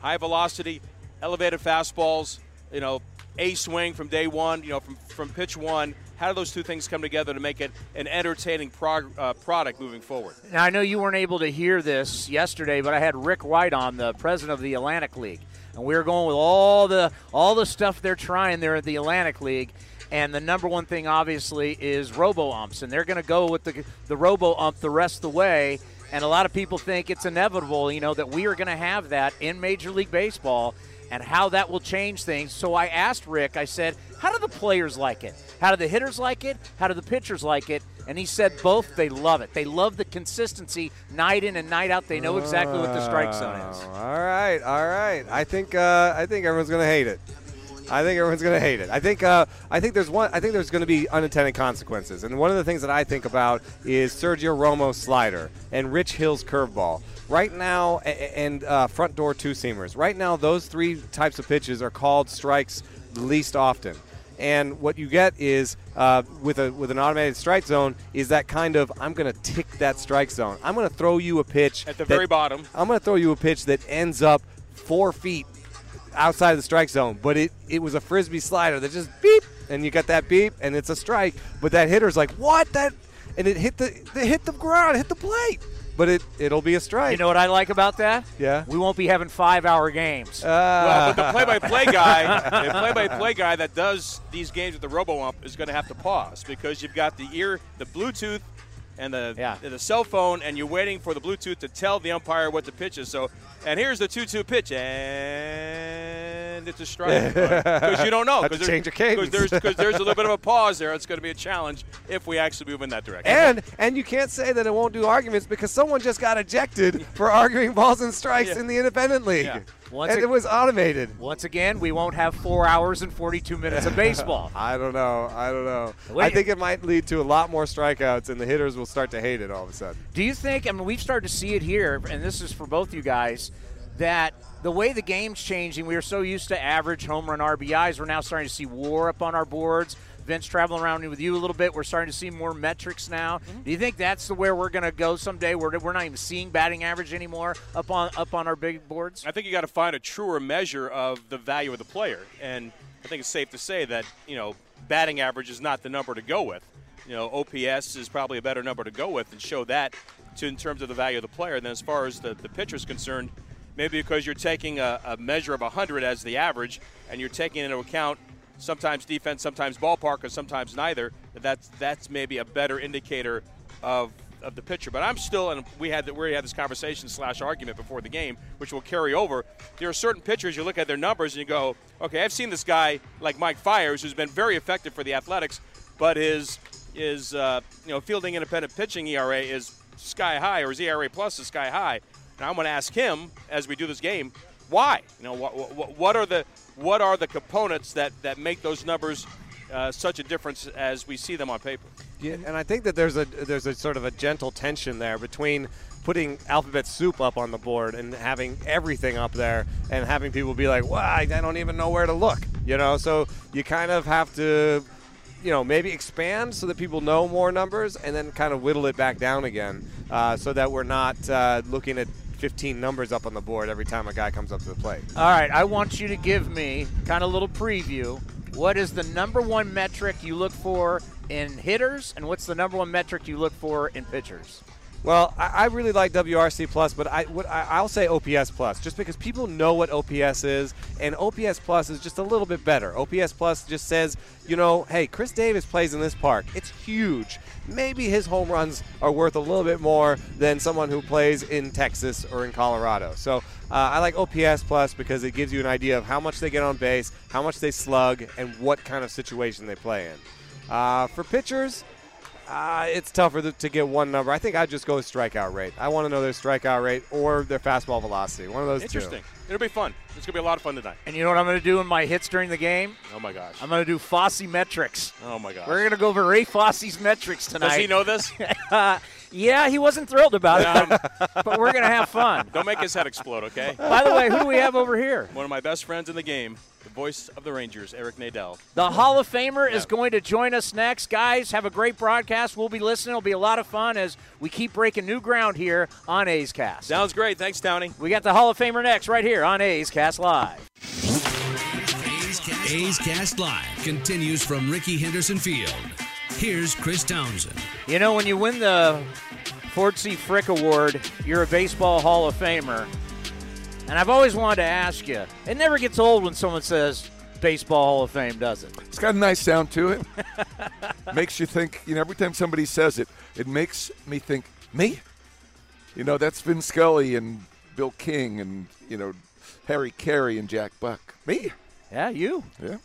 K: high velocity, elevated fastballs, you know, a swing from day one, you know, from, from pitch one, how do those two things come together to make it an entertaining prog- uh, product moving forward?
E: Now, I know you weren't able to hear this yesterday, but I had Rick White on, the president of the Atlantic League, and we were going with all the all the stuff they're trying there at the Atlantic League. And the number one thing, obviously, is robo umps, and they're going to go with the the robo ump the rest of the way. And a lot of people think it's inevitable, you know, that we are going to have that in Major League Baseball and how that will change things. So I asked Rick, I said, how do the players like it? How do the hitters like it? How do the pitchers like it? And he said both they love it. They love the consistency night in and night out. They know exactly what the strike zone is.
J: Oh, All right, all right. I think uh, I think everyone's going to hate it. I think everyone's going to hate it. I think uh, I think there's one. I think there's going to be unintended consequences. And one of the things that I think about is Sergio Romo's slider and Rich Hill's curveball. Right now, and uh, front door two seamers. Right now, those three types of pitches are called strikes least often. And what you get is uh, with a with an automated strike zone is that kind of I'm going to tick that strike zone. I'm going to throw you a pitch
K: at the
J: that,
K: very bottom.
J: I'm going to throw you a pitch that ends up four feet outside of the strike zone, but it it was a frisbee slider that just beep, and you got that beep, and it's a strike. But that hitter's like, what that? And it hit the it hit the ground, hit the plate but it it'll be a strike.
E: You know what I like about that?
J: Yeah.
E: We won't be having five hour games.
J: Uh,
K: well, but the play-by-play guy, the play-by-play guy that does these games with the RoboUmp is going to have to pause because you've got the ear, the Bluetooth, and the
E: yeah.
K: the cell phone, and you're waiting for the Bluetooth to tell the umpire what the pitch is. So, and here's the two-two pitch, and it's a strike because you don't know
J: because change of cadence.
K: there's because there's a little bit of a pause there. It's going to be a challenge if we actually move in that direction.
J: And and you can't say that it won't do arguments because someone just got ejected for arguing balls and strikes
K: Yeah.
J: in the independent league.
K: Yeah.
E: Once
J: and
E: ag-
J: it was automated.
E: Once again, we won't have four hours and 42 minutes of baseball.
J: I don't know. I don't know.
E: What
J: I think it might lead to a lot more strikeouts, and the hitters will start to hate it all of a sudden.
E: Do you think, I mean, we've started to see it here, and this is for both you guys, that the way the game's changing, we are so used to average home run RBIs, we're now starting to see war up on our boards. Vince traveling around with you a little bit. We're starting to see more metrics now. Mm-hmm. Do you think that's the where we're going to go someday? Where we're not even seeing batting average anymore up on up on our big boards.
K: I think you got to find a truer measure of the value of the player, and I think it's safe to say that you know batting average is not the number to go with. You know, OPS is probably a better number to go with and show that to in terms of the value of the player. And then as far as the the pitcher is concerned, maybe because you're taking a, a measure of 100 as the average, and you're taking into account sometimes defense, sometimes ballpark, or sometimes neither. That's that's maybe a better indicator of of the pitcher. But I'm still, and we had we had this conversation slash argument before the game, which will carry over. There are certain pitchers you look at their numbers and you go, okay, I've seen this guy like Mike Fiers, who's been very effective for the Athletics, but his is uh, you know fielding independent pitching ERA is sky high, or his ERA plus is sky high. Now I'm going to ask him as we do this game, why? You know, what, what, what are the what are the components that that make those numbers uh, such a difference as we see them on paper?
J: Yeah, and I think that there's a there's a sort of a gentle tension there between putting alphabet soup up on the board and having everything up there and having people be like, "Well, I don't even know where to look," you know. So you kind of have to, you know, maybe expand so that people know more numbers, and then kind of whittle it back down again, uh, so that we're not uh, looking at 15 numbers up on the board every time a guy comes up to the plate.
E: All right, I want you to give me kind of a little preview. What is the number one metric you look for in hitters, and what's the number one metric you look for in pitchers?
J: Well, I, I really like WRC plus, but I, what, I I'll say OPS plus, just because people know what OPS is, and OPS plus is just a little bit better. OPS plus just says, you know, hey, Chris Davis plays in this park. It's huge. Maybe his home runs are worth a little bit more than someone who plays in Texas or in Colorado. So uh, I like OPS plus because it gives you an idea of how much they get on base, how much they slug, and what kind of situation they play in. Uh, for pitchers, uh, it's tougher to, to get one number. I think I'd just go with strikeout rate. I want to know their strikeout rate or their fastball velocity. One of those things.
K: Interesting.
J: two.
K: It'll be fun. It's gonna be a lot of fun tonight.
E: And you know what I'm going to do in my hits during the game?
K: Oh my gosh.
E: I'm going to do Fosse metrics.
K: Oh my gosh.
E: We're going to go over Ray Fosse's metrics tonight.
K: Does he know this?
E: uh, yeah, he wasn't thrilled about it, but, but we're going to have fun.
K: Don't make his head explode, okay?
E: By the way, who do we have over here?
K: One of my best friends in the game, the voice of the Rangers, Eric Nadel.
E: The Hall of Famer is going to join us next. Guys, have a great broadcast. We'll be listening. It'll be a lot of fun as we keep breaking new ground here on A's Cast.
K: Sounds great. Thanks, Townie.
E: We got the Hall of Famer next right here on A's Cast Live.
C: A's Cast Live continues from Rickey Henderson Field. Here's Chris Townsend.
E: You know, when you win the Ford C. Frick Award, you're a Baseball Hall of Famer. And I've always wanted to ask you, it never gets old when someone says Baseball Hall of Fame, does it?
L: It's got a nice sound to it. makes you think, you know, every time somebody says it, it makes me think, me? You know, that's Vin Scully and Bill King and, you know, Harry Caray and Jack Buck. Me?
E: Yeah, you.
L: Yeah.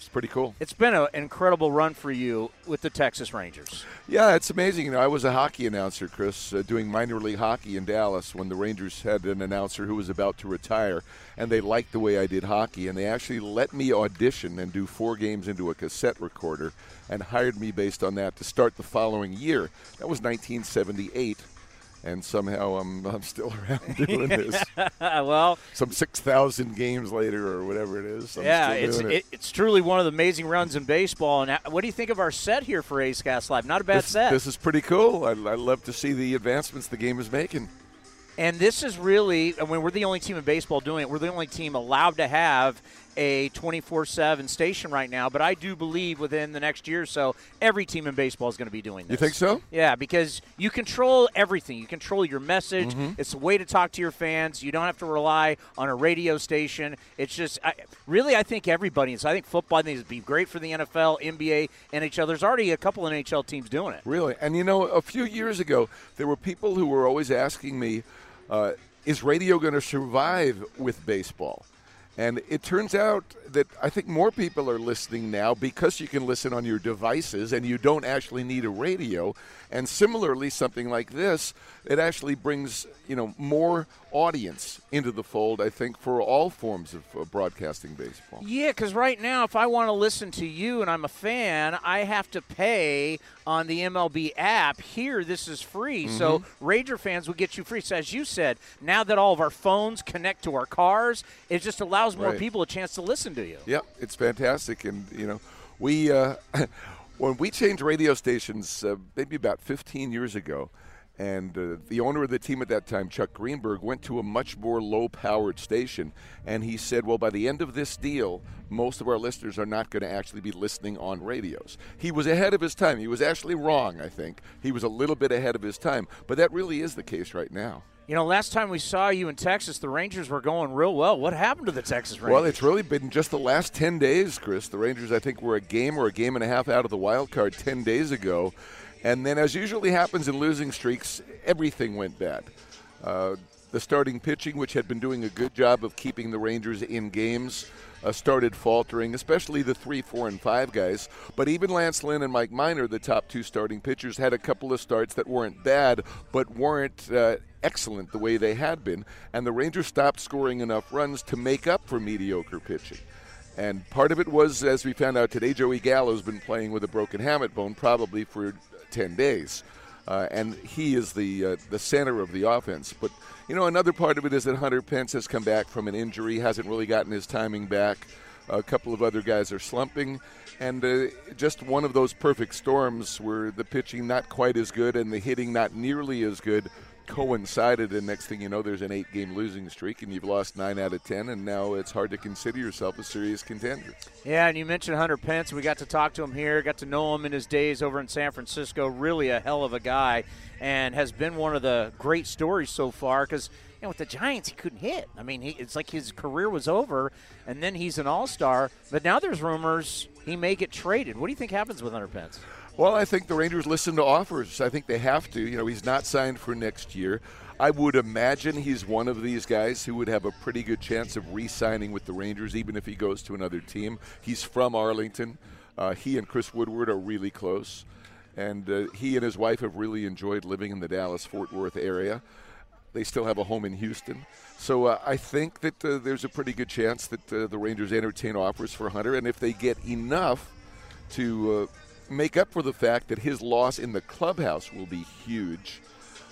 L: It's pretty cool.
E: It's been an incredible run for you with the Texas Rangers.
L: Yeah, it's amazing. You know, I was a hockey announcer, Chris, uh, doing minor league hockey in Dallas when the Rangers had an announcer who was about to retire, and they liked the way I did hockey, and they actually let me audition and do four games into a cassette recorder, and hired me based on that to start the following year. That was 1978 and somehow I'm, I'm still around doing this.
E: well,
L: some six thousand games later, or whatever it is.
E: Yeah,
L: still
E: it's it.
L: it.
E: it's truly one of the amazing runs in baseball. And what do you think of our set here for A's Cast Live? Not a bad
L: this,
E: set.
L: This is pretty cool. I, I love to see the advancements the game is making.
E: And this is really, I mean, we're the only team in baseball doing it. We're the only team allowed to have a 24 7 station right now. But I do believe within the next year or so, every team in baseball is going to be doing this.
L: You think so?
E: Yeah, because you control everything. You control your message.
L: Mhm.
E: It's a way to talk to your fans. You don't have to rely on a radio station. It's just, I, really, I think everybody, I think football I think it'd be great for the NFL, NBA, NHL. There's already a couple NHL teams doing it.
L: Really? And you know, a few years ago, there were people who were always asking me, uh, is radio going to survive with baseball? And it turns out that I think more people are listening now because you can listen on your devices and you don't actually need a radio. And similarly, something like this, it actually brings you know more audience into the fold. I think for all forms of uh, broadcasting baseball.
E: Yeah, because right now, if I want to listen to you and I'm a fan, I have to pay on the MLB app. Here, this is free. So
L: Mhm.
E: Ranger fans will get you free. So as you said, now that all of our phones connect to our cars, it just allows more
L: Right.
E: people a chance to listen to you.
L: Yeah, it's fantastic, and you know, we uh, when we changed radio stations uh, maybe about 15 years ago, and uh, the owner of the team at that time, Chuck Greenberg, went to a much more low-powered station, and he said, "Well, by the end of this deal, most of our listeners are not going to actually be listening on radios." He was ahead of his time. He was actually wrong, I think. He was a little bit ahead of his time, but that really is the case right now.
E: You know, last time we saw you in Texas, the Rangers were going real well. What happened to the Texas Rangers?
L: Well, it's really been just the last 10 days, Chris. The Rangers, I think, were a game or a game and a half out of the wild card 10 days ago. And then, as usually happens in losing streaks, everything went bad. Uh, the starting pitching, which had been doing a good job of keeping the Rangers in games, uh, started faltering, especially the three, four, and five guys. But even Lance Lynn and Mike Minor, the top two starting pitchers, had a couple of starts that weren't bad, but weren't uh, excellent the way they had been. And the Rangers stopped scoring enough runs to make up for mediocre pitching. And part of it was, as we found out today, Joey Gallo's been playing with a broken hamate bone probably for 10 days. Uh, and he is the uh, the center of the offense. But you know, another part of it is that Hunter Pence has come back from an injury, hasn't really gotten his timing back. A couple of other guys are slumping, and uh, just one of those perfect storms where the pitching not quite as good and the hitting not nearly as good coincided, and next thing you know, there's an eight game losing streak, and you've lost nine out of ten, and now it's hard to consider yourself a serious contender.
E: Yeah, and you mentioned Hunter Pence. We got to talk to him here, got to know him in his days over in San Francisco. Really a hell of a guy, and has been one of the great stories so far because. You know, with the Giants, he couldn't hit. I mean, he, it's like his career was over, and then he's an all star. But now there's rumors he may get traded. What do you think happens with Hunter Pence?
L: Well, I think the Rangers listen to offers. I think they have to. You know, he's not signed for next year. I would imagine he's one of these guys who would have a pretty good chance of re signing with the Rangers, even if he goes to another team. He's from Arlington. Uh, he and Chris Woodward are really close. And uh, he and his wife have really enjoyed living in the Dallas Fort Worth area. They still have a home in Houston. So uh, I think that uh, there's a pretty good chance that uh, the Rangers entertain offers for Hunter. And if they get enough to uh, make up for the fact that his loss in the clubhouse will be huge.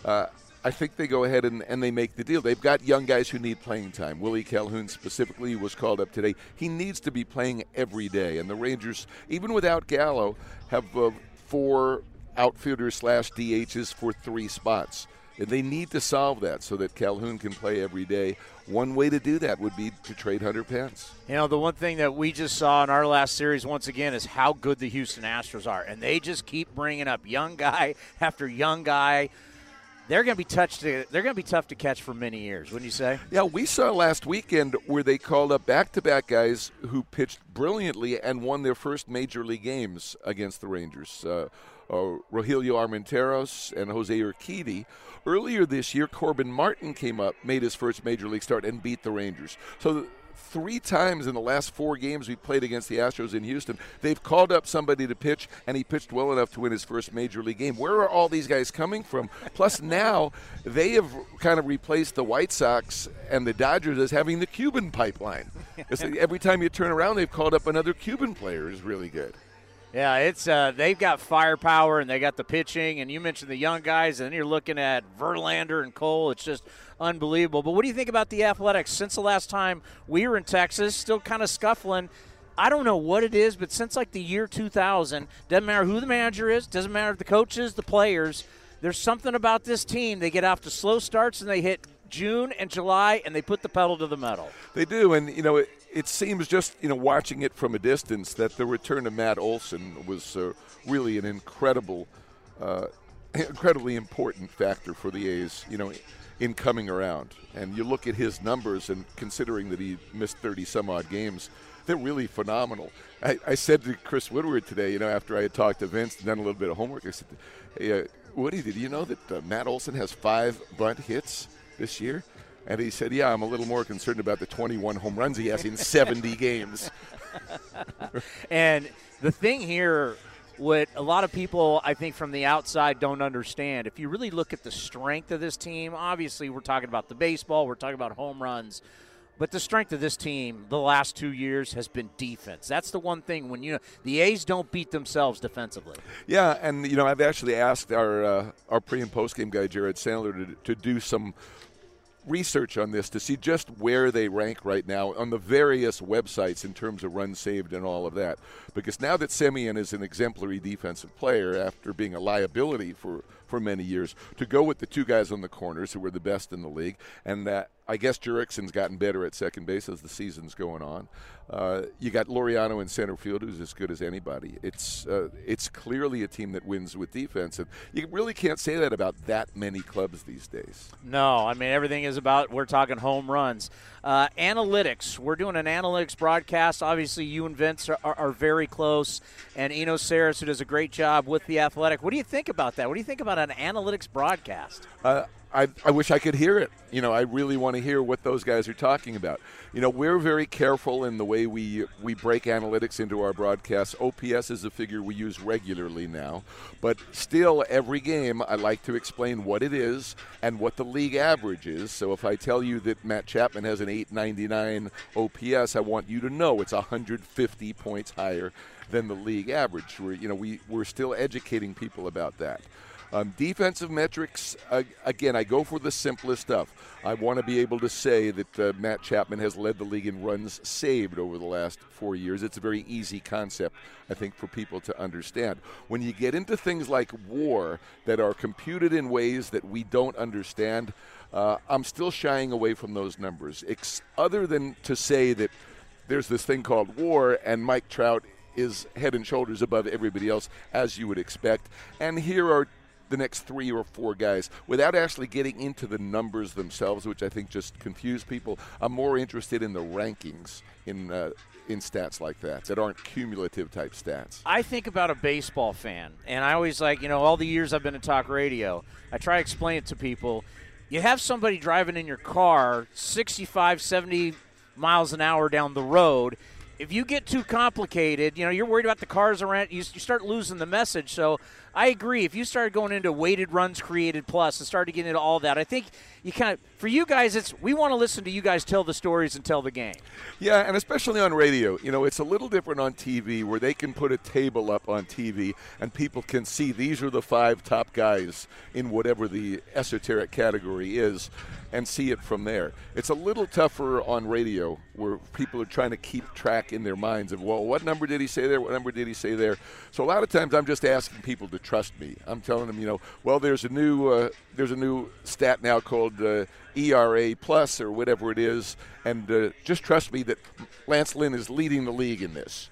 L: Uh, I think they go ahead and, and they make the deal. They've got young guys who need playing time. Willie Calhoun specifically was called up today. He needs to be playing every day. And the Rangers, even without Gallo, have uh, four outfielders slash DHs for three spots. And they need to solve that so that Calhoun can play every day. One way to do that would be to trade Hunter Pence.
E: You know, the one thing that we just saw in our last series once again is how good the Houston Astros are. And they just keep bringing up young guy after young guy. They're going to be touched. To, they're going to be tough to catch for many years, wouldn't you say?
L: Yeah, we saw last weekend where they called up back-to-back guys who pitched brilliantly and won their first major league games against the Rangers. Uh, uh, Rogelio Armenteros and Jose Urquidy. Earlier this year, Corbin Martin came up, made his first major league start, and beat the Rangers. So three times in the last four games we played against the Astros in Houston, they've called up somebody to pitch, and he pitched well enough to win his first major league game. Where are all these guys coming from? Plus, now they have kind of replaced the White Sox and the Dodgers as having the Cuban pipeline. every time you turn around, they've called up another Cuban player who's really good.
E: Yeah, it's uh, they've got firepower and they got the pitching. And you mentioned the young guys, and then you're looking at Verlander and Cole. It's just unbelievable. But what do you think about the Athletics? Since the last time we were in Texas, still kind of scuffling. I don't know what it is, but since like the year 2000, doesn't matter who the manager is, doesn't matter if the coaches, the players. There's something about this team. They get off to slow starts and they hit June and July, and they put the pedal to the metal.
L: They do, and you know it, it seems just you know watching it from a distance that the return of Matt Olson was uh, really an incredible, uh, incredibly important factor for the A's. You know. In coming around, and you look at his numbers, and considering that he missed 30 some odd games, they're really phenomenal. I, I, said to Chris Woodward today, you know, after I had talked to Vince and done a little bit of homework, I said, hey, uh, Woody, did you know that uh, Matt Olson has five bunt hits this year? And he said, Yeah, I'm a little more concerned about the 21 home runs he has in 70 games.
E: and the thing here, what a lot of people, I think, from the outside don't understand, if you really look at the strength of this team, obviously we're talking about the baseball, we're talking about home runs. But the strength of this team the last two years has been defense. That's the one thing when you know the A's don't beat themselves defensively.
L: Yeah, and you know I've actually asked our uh, our pre and post game guy Jared Sandler to, to do some research on this to see just where they rank right now on the various websites in terms of runs saved and all of that. Because now that Semien is an exemplary defensive player after being a liability for, for many years, to go with the two guys on the corners who were the best in the league, and that I guess Jurickson's gotten better at second base as the season's going on. Uh, you got Laureano in center field, who's as good as anybody. It's uh, it's clearly a team that wins with defense, and you really can't say that about that many clubs these days.
E: No, I mean everything is about. We're talking home runs, uh, analytics. We're doing an analytics broadcast. Obviously, you and Vince are, are, are very close, and Eno Sarris, who does a great job with the Athletic. What do you think about that? What do you think about an analytics broadcast?
L: Uh, I, I wish I could hear it. You know, I really want to hear what those guys are talking about. You know, we're very careful in the way we we break analytics into our broadcasts. OPS is a figure we use regularly now, but still, every game I like to explain what it is and what the league average is. So if I tell you that Matt Chapman has an 899 OPS, I want you to know it's 150 points higher than the league average. We're, you know, we, we're still educating people about that. Um, defensive metrics, uh, again, I go for the simplest stuff. I want to be able to say that uh, Matt Chapman has led the league in runs saved over the last four years. It's a very easy concept, I think, for people to understand. When you get into things like war that are computed in ways that we don't understand, uh, I'm still shying away from those numbers. Ex- other than to say that there's this thing called war and Mike Trout is head and shoulders above everybody else, as you would expect. And here are the next three or four guys without actually getting into the numbers themselves, which I think just confuse people. I'm more interested in the rankings in uh, in stats like that that aren't cumulative type stats.
E: I think about a baseball fan, and I always like, you know, all the years I've been in talk radio, I try to explain it to people. You have somebody driving in your car 65, 70 miles an hour down the road. If you get too complicated, you know, you're worried about the cars around, you, you start losing the message. So I agree. If you started going into weighted runs created plus and started getting into all that, I think you kind of for you guys, it's we want to listen to you guys tell the stories and tell the game.
L: Yeah, and especially on radio, you know, it's a little different on TV where they can put a table up on TV and people can see these are the five top guys in whatever the esoteric category is and see it from there. It's a little tougher on radio where people are trying to keep track in their minds of, well, what number did he say there? What number did he say there? So a lot of times I'm just asking people to trust me. I'm telling them, you know, well, there's a new uh, there's a new stat now called uh, ERA plus or whatever it is, and uh, just trust me that Lance Lynn is leading the league in this.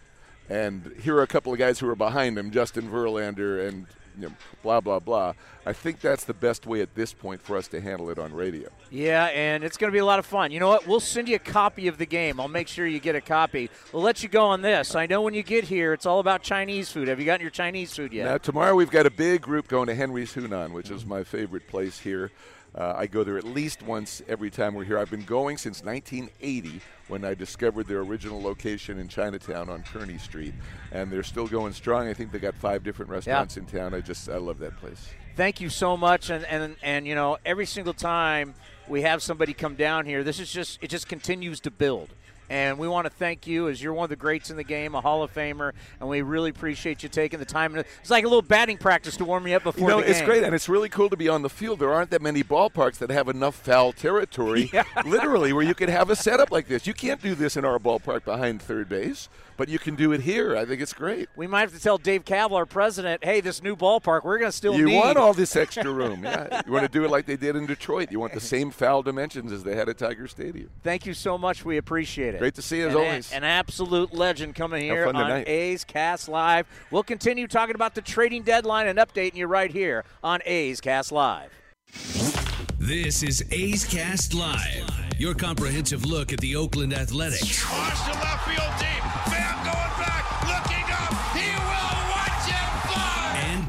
L: And here are a couple of guys who are behind him, Justin Verlander and you know, blah blah blah. I think that's the best way at this point for us to handle it on radio.
E: Yeah, and it's going to be a lot of fun. You know what? We'll send you a copy of the game. I'll make sure you get a copy. We'll let you go on this. I know when you get here, it's all about Chinese food. Have you gotten your Chinese food yet?
L: Now tomorrow we've got a big group going to Henry's Hunan, which is my favorite place here. Uh, I go there at least once every time we're here. I've been going since 1980 when I discovered their original location in Chinatown on Kearny Street, and they're still going strong. I think they got five different restaurants
E: Yeah.
L: in town. I just I love that place.
E: Thank you so much, and, and and you know every single time we have somebody come down here, this is just it just continues to build. And we want to thank you as you're one of the greats in the game, a Hall of Famer, and we really appreciate you taking the time. It's like a little batting practice to warm you up before
L: You know, it's great, and it's really cool to be on the field. There aren't that many ballparks that have enough foul territory, literally, where you could have a setup like this. You can't do this in our ballpark behind third base, but you can do it here. I think it's great.
E: We might have to tell Dave Kaval, our president, hey, this new ballpark, we're going to still
L: you
E: need.
L: want all this extra room. Yeah. You want to do it like they did in Detroit. You want the same foul dimensions as they had at Tiger Stadium.
E: Thank you so much. We appreciate it.
L: Great to see you as
E: An-
L: always.
E: An absolute legend coming here
L: fun
E: on
L: tonight.
E: A's Cast Live. We'll continue talking about the trading deadline and updating you right here on A's Cast Live.
C: This is A's Cast Live, your comprehensive look at the Oakland Athletics
D: Watch the left field deep.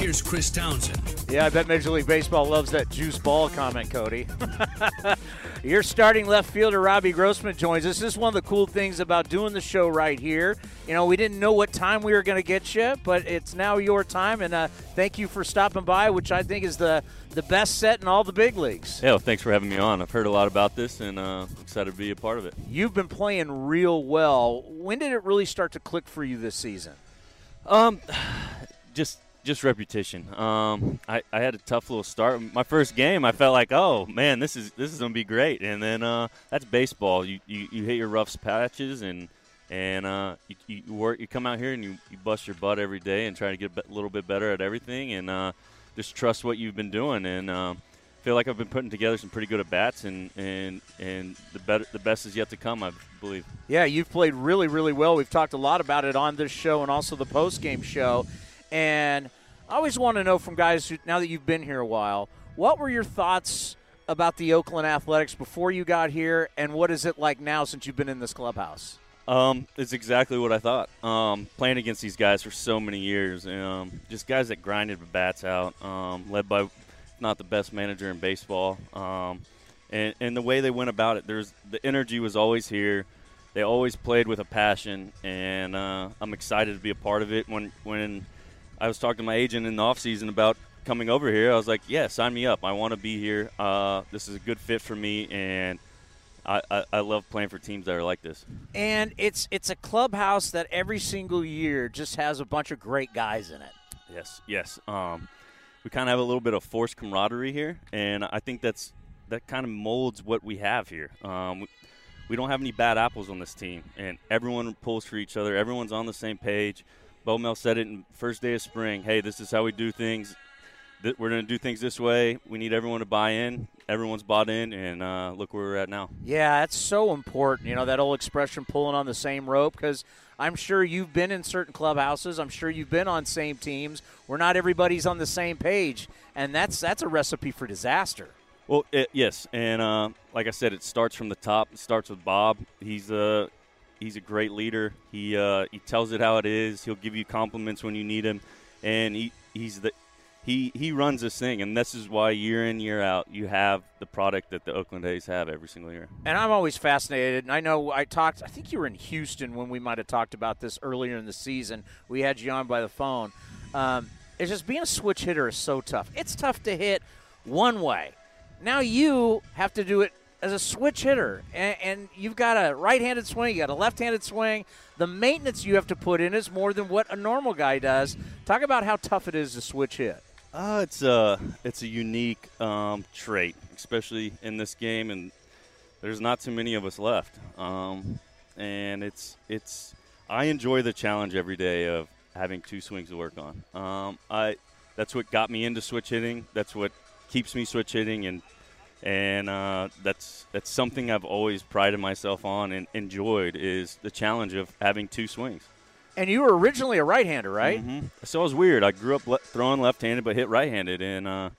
C: Here's Chris Townsend.
E: Yeah, I bet Major League Baseball loves that juice ball comment, Cody. Your starting left fielder, Robbie Grossman, joins us. This is one of the cool things about doing the show right here. You know, we didn't know what time we were going to get you, but it's now your time, and uh, thank you for stopping by, which I think is the, the best set in all the big leagues.
M: Yeah, well, thanks for having me on. I've heard a lot about this, and uh, excited to be a part of it.
E: You've been playing real well. When did it really start to click for you this season?
M: Um, just just repetition. Um, I, I had a tough little start. My first game, I felt like, oh man, this is this is gonna be great. And then uh, that's baseball. You, you you hit your rough patches and and uh, you, you work. You come out here and you, you bust your butt every day and try to get a little bit better at everything and uh, just trust what you've been doing. And um, feel like I've been putting together some pretty good at bats and and and the better the best is yet to come. I believe.
E: Yeah, you've played really really well. We've talked a lot about it on this show and also the post game show. And I always want to know from guys who, now that you've been here a while, what were your thoughts about the Oakland Athletics before you got here, and what is it like now since you've been in this clubhouse?
M: Um, it's exactly what I thought. Um, playing against these guys for so many years, um, just guys that grinded the bats out, um, led by not the best manager in baseball, um, and and the way they went about it, there's the energy was always here. They always played with a passion, and uh, I'm excited to be a part of it. When when I was talking to my agent in the offseason about coming over here, I was like, yeah, sign me up. I want to be here. Uh, this is a good fit for me, and I, I, I, love playing for teams that are like this.
E: And it's it's a clubhouse that every single year just has a bunch of great guys in it.
M: Yes, yes. Um, we kind of have a little bit of forced camaraderie here, and I think that's that kind of molds what we have here. Um, we, we don't have any bad apples on this team, and everyone pulls for each other. Everyone's on the same page. Bo Mel said it in first day of spring. Hey, this is how we do things. We're going to do things this way. We need everyone to buy in. Everyone's bought in, and uh, look where we're at now.
E: Yeah, that's so important. You know that old expression, "pulling on the same rope," because I'm sure you've been in certain clubhouses. I'm sure you've been on same teams where not everybody's on the same page, and that's that's a recipe for disaster.
M: Well, it, yes, and uh, like I said, it starts from the top. It starts with Bob. He's a he's a great leader. He uh, he tells it how it is. He'll give you compliments when you need him, and he he's the he he runs this thing, and this is why year in year out you have the product that the Oakland A's have every single year.
E: And I'm always fascinated. And I know I talked. I think you were in Houston when we might have talked about this earlier in the season. We had you on by the phone. Um, it's just being a switch hitter is so tough. It's tough to hit one way now you have to do it as a switch hitter, and, and you've got a right-handed swing, you got a left-handed swing. The maintenance you have to put in is more than what a normal guy does. Talk about how tough it is to switch hit.
M: Uh, it's a it's a unique um, trait, especially in this game, and there's not too many of us left. Um, and it's it's I enjoy the challenge every day of having two swings to work on. Um, I that's what got me into switch hitting. That's what keeps me switch hitting, and and uh, that's that's something I've always prided myself on and enjoyed is the challenge of having two swings.
E: And you were originally a right-hander, right?
M: Mm-hmm. So it was weird. I grew up le- throwing left-handed, but hit right-handed, and uh,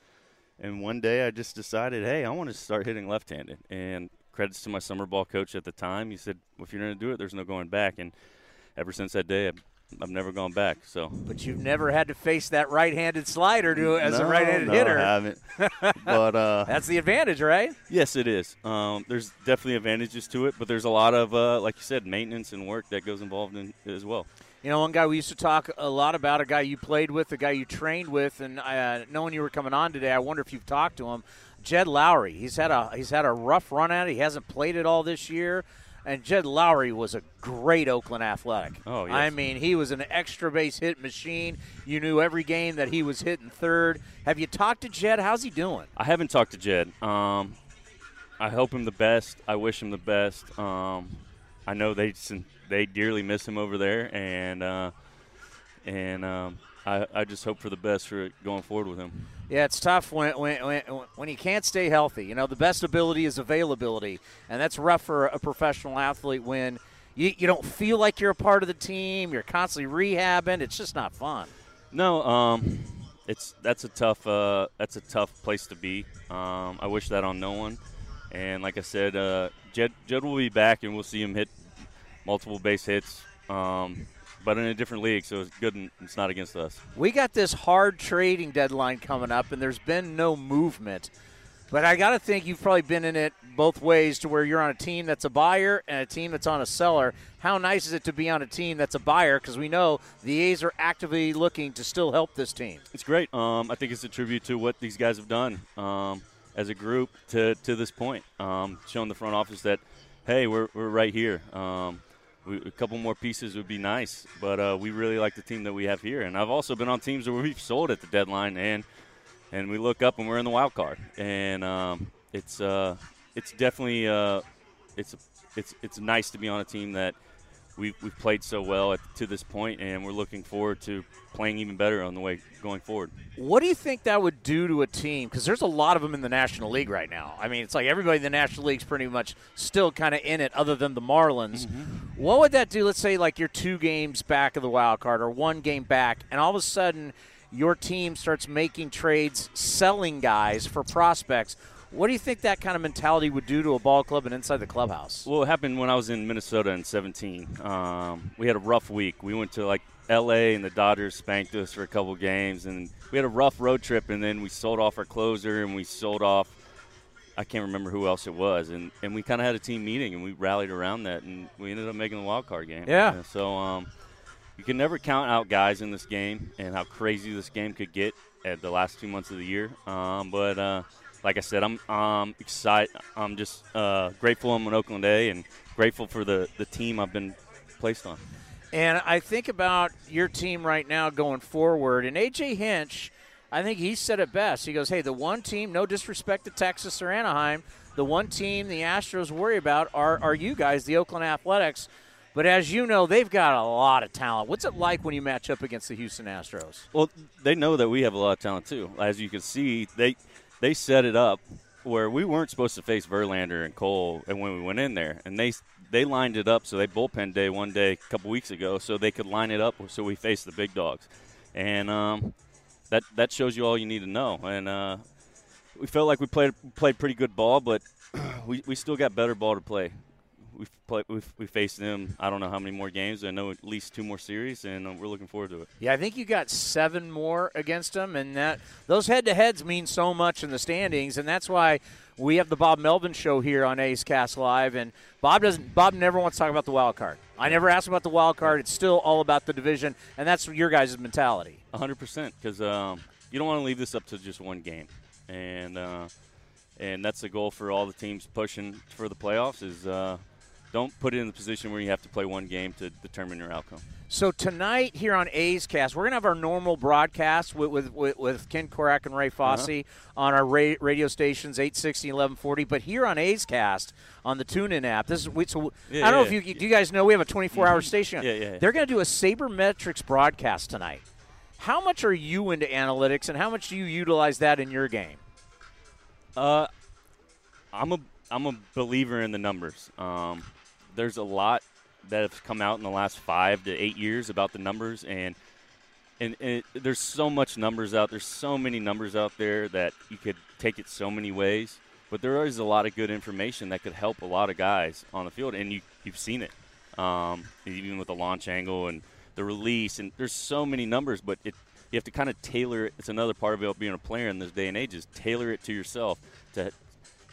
M: and one day I just decided, hey, I want to start hitting left-handed. And credits to my summer ball coach at the time. He said, well, if you're going to do it, there's no going back. And ever since that day, I've I've never gone back. So,
E: but you've never had to face that right-handed slider to as
M: no,
E: a right-handed
M: no,
E: hitter.
M: I haven't. but uh,
E: that's the advantage, right?
M: Yes, it is. Um, there's definitely advantages to it, but there's a lot of, uh, like you said, maintenance and work that goes involved in as well.
E: You know, one guy we used to talk a lot about, a guy you played with, a guy you trained with, and uh, knowing you were coming on today, I wonder if you've talked to him. Jed Lowrie. he's had a he's had a rough run at it. He hasn't played it all this year. And Jed Lowrie was a great Oakland Athletic.
M: Oh, yes.
E: I mean, he was an extra base hit machine. You knew every game that he was hitting third. Have you talked to Jed? How's he doing?
M: I haven't talked to Jed. Um, I hope him the best. I wish him the best. Um, I know they they dearly miss him over there, and uh, and um, I, I just hope for the best for going forward with him.
E: Yeah, it's tough when, when, when, when you can't stay healthy. You know, the best ability is availability, and that's rough for a professional athlete when you, you don't feel like you're a part of the team. You're constantly rehabbing. It's just not fun.
M: No, um, it's that's a tough uh, that's a tough place to be. Um, I wish that on no one. And like I said, uh, Jed Jed will be back, and we'll see him hit multiple base hits. Um, but in a different league, so it's good. And it's not against us.
E: We got this hard trading deadline coming up, and there's been no movement. But I got to think you've probably been in it both ways to where you're on a team that's a buyer and a team that's on a seller. How nice is it to be on a team that's a buyer? Because we know the A's are actively looking to still help this team.
M: It's great. Um, I think it's a tribute to what these guys have done um, as a group to, to this point, um, showing the front office that, hey, we're, we're right here. Um, we, a couple more pieces would be nice, but uh, we really like the team that we have here. And I've also been on teams where we've sold at the deadline, and and we look up and we're in the wild card, and um, it's uh, it's definitely uh, it's it's it's nice to be on a team that we've, we've played so well at, to this point, and we're looking forward to playing even better on the way going forward.
E: What do you think that would do to a team? Because there's a lot of them in the National League right now. I mean, it's like everybody in the National League's pretty much still kind of in it, other than the Marlins.
M: Mm-hmm.
E: What would that do? Let's say like you're two games back of the wild card or one game back, and all of a sudden your team starts making trades, selling guys for prospects. What do you think that kind of mentality would do to a ball club and inside the clubhouse?
M: Well, it happened when I was in Minnesota in 17. Um, we had a rough week. We went to like L.A. and the Dodgers spanked us for a couple games, and we had a rough road trip. And then we sold off our closer, and we sold off. I can't remember who else it was, and, and we kind of had a team meeting, and we rallied around that, and we ended up making the wild card game.
E: Yeah.
M: And so um, you can never count out guys in this game, and how crazy this game could get at the last two months of the year. Um, but uh, like I said, I'm um, excited. I'm just uh, grateful I'm an Oakland A, and grateful for the the team I've been placed on.
E: And I think about your team right now going forward, and AJ Hinch, I think he said it best. He goes, "Hey, the one team, no disrespect to Texas or Anaheim, the one team the Astros worry about are are you guys, the Oakland Athletics." But as you know, they've got a lot of talent. What's it like when you match up against the Houston Astros?
M: Well, they know that we have a lot of talent too. As you can see, they they set it up where we weren't supposed to face Verlander and Cole, and when we went in there, and they they lined it up so they bullpen day one day a couple weeks ago, so they could line it up so we faced the big dogs, and um, that that shows you all you need to know. And uh, we felt like we played played pretty good ball, but we we still got better ball to play. We've played, we've, we faced them. I don't know how many more games. I know at least two more series, and uh, we're looking forward to it.
E: Yeah, I think you got seven more against them, and that those head-to-heads mean so much in the standings, and that's why we have the Bob Melvin show here on A's Cast Live. And Bob doesn't. Bob never wants to talk about the wild card. I never ask about the wild card. It's still all about the division, and that's your guys' mentality.
M: hundred percent, because um, you don't want to leave this up to just one game, and uh, and that's the goal for all the teams pushing for the playoffs. Is uh, don't put it in the position where you have to play one game to determine your outcome.
E: So tonight here on A's Cast, we're gonna have our normal broadcast with with, with, with Ken Korach and Ray Fosse on our ra- radio stations 860 1140. But here on A's Cast on the TuneIn app, this is we, so
M: Yeah,
E: I don't know if you do you guys know we have a 24 hour station.
M: Yeah, yeah, yeah.
E: They're gonna do a sabermetrics broadcast tonight. How much are you into analytics, and how much do you utilize that in your game?
M: Uh, I'm a I'm a believer in the numbers. Um, there's a lot that have come out in the last five to eight years about the numbers, and and, and there's so much numbers out. There's so many numbers out there that you could take it so many ways. But there is a lot of good information that could help a lot of guys on the field, and you you've seen it, um, even with the launch angle and the release. And there's so many numbers, but it you have to kind of tailor it. It's another part of being a player in this day and age is tailor it to yourself. To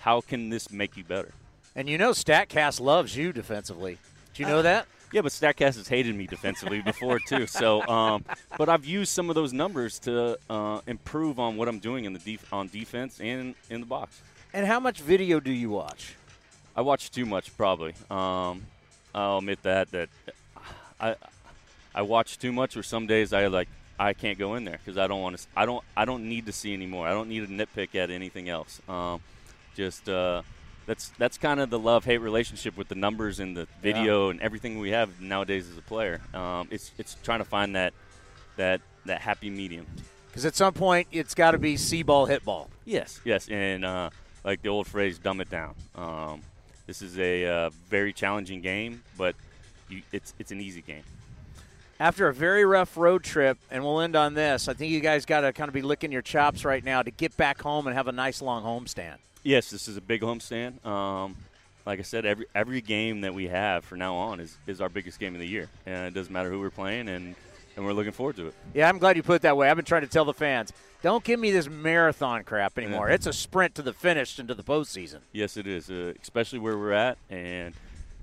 M: how can this make you better?
E: And you know Statcast loves you defensively. Do you know that?
M: Yeah, but Statcast has hated me defensively before too. So, um, but I've used some of those numbers to uh, improve on what I'm doing in the def- on defense and in the box.
E: And how much video do you watch?
M: I watch too much, probably. Um, I'll admit that that I I watch too much. Or some days I like I can't go in there because I don't want to. I don't I don't need to see anymore. I don't need to nitpick at anything else. Um, just uh, that's that's kind of the love hate relationship with the numbers and the video and everything we have nowadays as a player. Um, it's it's trying to find that that that happy medium.
E: Because at some point it's got to be see ball, hit ball.
M: Yes, yes, and uh, like the old phrase, "Dumb it down." Um, this is a uh, very challenging game, but you, it's it's an easy game.
E: After a very rough road trip, and we'll end on this, I think you guys got to kind of be licking your chops right now to get back home and have a nice long homestand.
M: Yes, this is a big homestand. Um, like I said, every every game that we have from now on is, is our biggest game of the year, and it doesn't matter who we're playing, and and we're looking forward to it.
E: Yeah, I'm glad you put it that way. I've been trying to tell the fans, don't give me this marathon crap anymore. It's a sprint to the finish into the postseason.
M: Yes, it is, uh, especially where we're at, and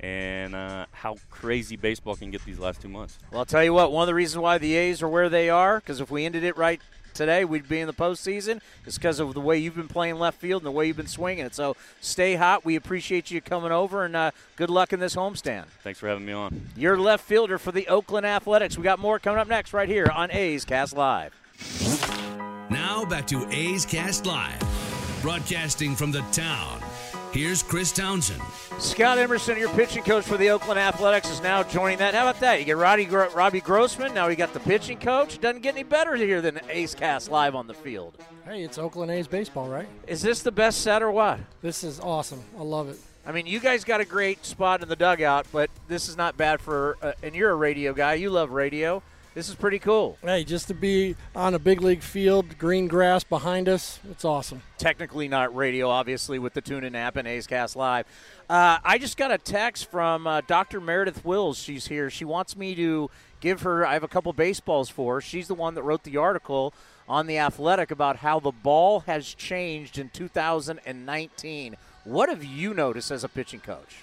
M: and uh, how crazy baseball can get these last two months.
E: Well, I'll tell you what, one of the reasons why the A's are where they are, because if we ended it right today, we'd be in the postseason, is because of the way you've been playing left field and the way you've been swinging it. So stay hot. We appreciate you coming over, and uh, good luck in this homestand.
M: Thanks for having me on.
E: You're left fielder for the Oakland Athletics. We got more coming up next right here on A's Cast Live.
C: Now back to A's Cast Live, broadcasting from the town. Here's Chris Townsend.
E: Scott Emerson, your pitching coach for the Oakland Athletics, is now joining that. How about that? You get Roddy, Robbie Grossman. Now you got the pitching coach. Doesn't get any better here than A's Cast live on the field.
N: Hey, it's Oakland A's baseball, right?
E: Is this the best set or what?
N: This is awesome. I love it.
E: I mean, you guys got a great spot in the dugout, but this is not bad for. Uh, and you're a radio guy. You love radio. This is pretty cool.
N: Hey, just to be on a big league field, green grass behind us, it's awesome.
E: Technically not radio, obviously, with the TuneIn app and A's Cast Live. Uh, I just got a text from uh, Dr. Meredith Wills. She's here. She wants me to give her. I have a couple baseballs for her. She's the one that wrote the article on the Athletic about how the ball has changed in 2019. What have you noticed as a pitching coach?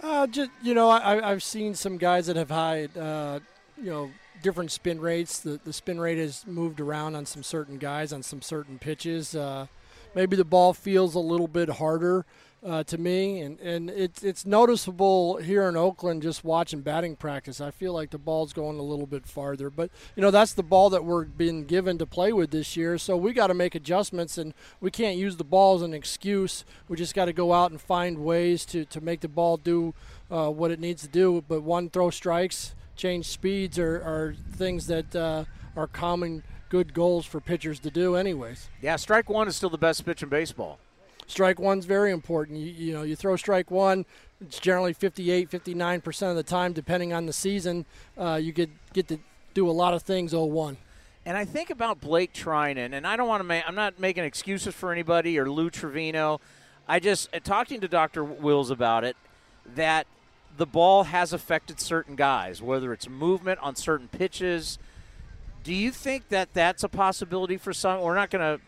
N: Uh, just you know, I, I've seen some guys that have had uh, you know different spin rates. The the spin rate has moved around on some certain guys on some certain pitches. Uh, maybe the ball feels a little bit harder uh, to me, and, and it's it's noticeable here in Oakland just watching batting practice. I feel like the ball's going a little bit farther, but you know that's the ball that we're being given to play with this year. So we got to make adjustments, and we can't use the ball as an excuse. We just got to go out and find ways to to make the ball do uh, what it needs to do. But one throw strikes, change speeds are, are things that uh, are common good goals for pitchers to do, anyways.
E: Yeah, strike one is still the best pitch in baseball.
N: Strike one's very important. You, you know, you throw strike one, it's generally 58, 59% of the time, depending on the season. Uh, you get, get to do a lot of things 0 1.
E: And I think about Blake Treinen, and I don't want to make, I'm not making excuses for anybody or Lou Trevino. I just, uh, talking to Dr. Wills about it, that the ball has affected certain guys, whether it's movement on certain pitches. Do you think that that's a possibility for some? We're not going to,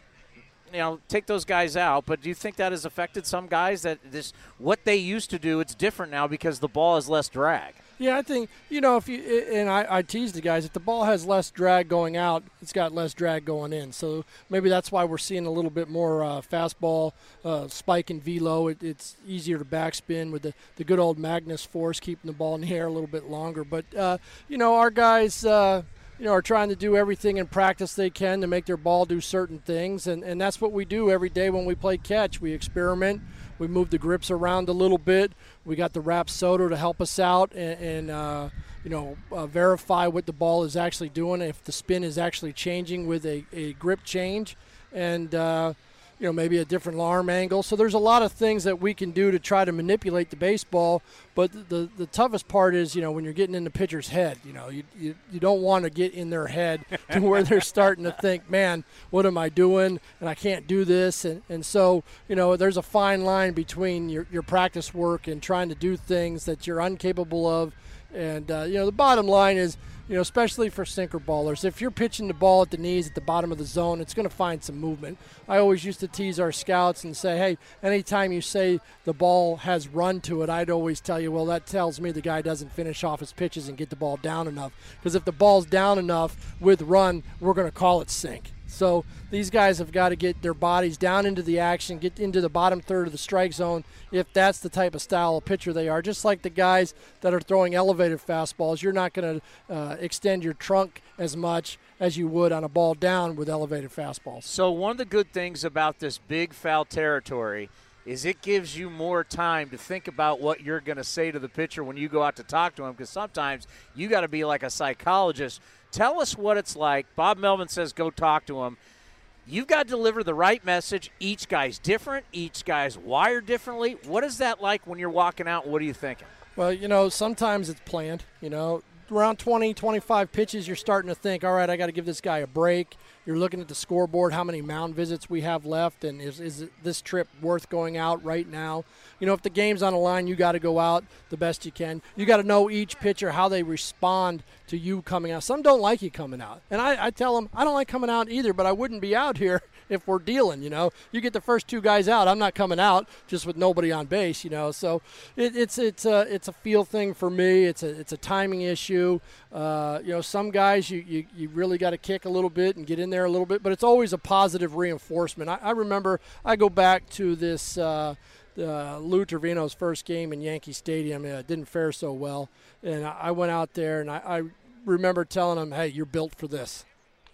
E: you know, take those guys out, but do you think that has affected some guys that this what they used to do? It's different now because the ball is less drag.
N: Yeah, I think you know if you and I, I tease the guys if the ball has less drag going out, it's got less drag going in. So maybe that's why we're seeing a little bit more uh, fastball uh, spike and velo. It, it's easier to backspin with the, the good old Magnus force keeping the ball in the air a little bit longer. But uh, you know our guys. Uh, you know, are trying to do everything in practice they can to make their ball do certain things, and, and that's what we do every day when we play catch. We experiment, we move the grips around a little bit. We got the Rapsodo to help us out and, and uh, you know, uh, verify what the ball is actually doing, if the spin is actually changing with a, a grip change, and uh, you know maybe a different arm angle. So there's a lot of things that we can do to try to manipulate the baseball. But the the, toughest part is you know when you're getting in the pitcher's head. You know you you, you don't want to get in their head to where they're starting to think, man, what am I doing? And I can't do this. And and so you know there's a fine line between your your practice work and trying to do things that you're incapable of. And uh, you know the bottom line is you know, especially for sinker ballers. If you're pitching the ball at the knees at the bottom of the zone, it's going to find some movement. I always used to tease our scouts and say, hey, anytime you say the ball has run to it, I'd always tell you, well, that tells me the guy doesn't finish off his pitches and get the ball down enough. Because if the ball's down enough with run, we're going to call it sink. So these guys have got to get their bodies down into the action, get into the bottom third of the strike zone if that's the type of style of pitcher they are. Just like the guys that are throwing elevated fastballs, you're not going to uh, extend your trunk as much as you would on a ball down with elevated fastballs.
E: So one of the good things about this big foul territory is it gives you more time to think about what you're going to say to the pitcher when you go out to talk to him because sometimes you got to be like a psychologist. Tell us what it's like. Bob Melvin says go talk to him. You've got to deliver the right message. Each guy's different. Each guy's wired differently. What is that like when you're walking out? What are you thinking?
N: Well, you know, sometimes it's planned. You know, around 20, 25 pitches, you're starting to think, all right, I got to give this guy a break. You're looking at the scoreboard, how many mound visits we have left, and is, is this trip worth going out right now? You know, if the game's on the line, you got to go out the best you can. You got to know each pitcher how they respond to you coming out. Some don't like you coming out, and I, I tell them I don't like coming out either, but I wouldn't be out here if we're dealing. You know, you get the first two guys out, I'm not coming out just with nobody on base. You know, so it, it's it's a it's a feel thing for me. It's a it's a timing issue. Uh, you know, some guys you, you, you really got to kick a little bit and get in there a little bit, but it's always a positive reinforcement. I, I remember I go back to this. Uh, uh, Lou Trevino's first game in Yankee Stadium. It didn't fare so well, and I, I went out there and I, I remember telling him, "Hey, you're built for this.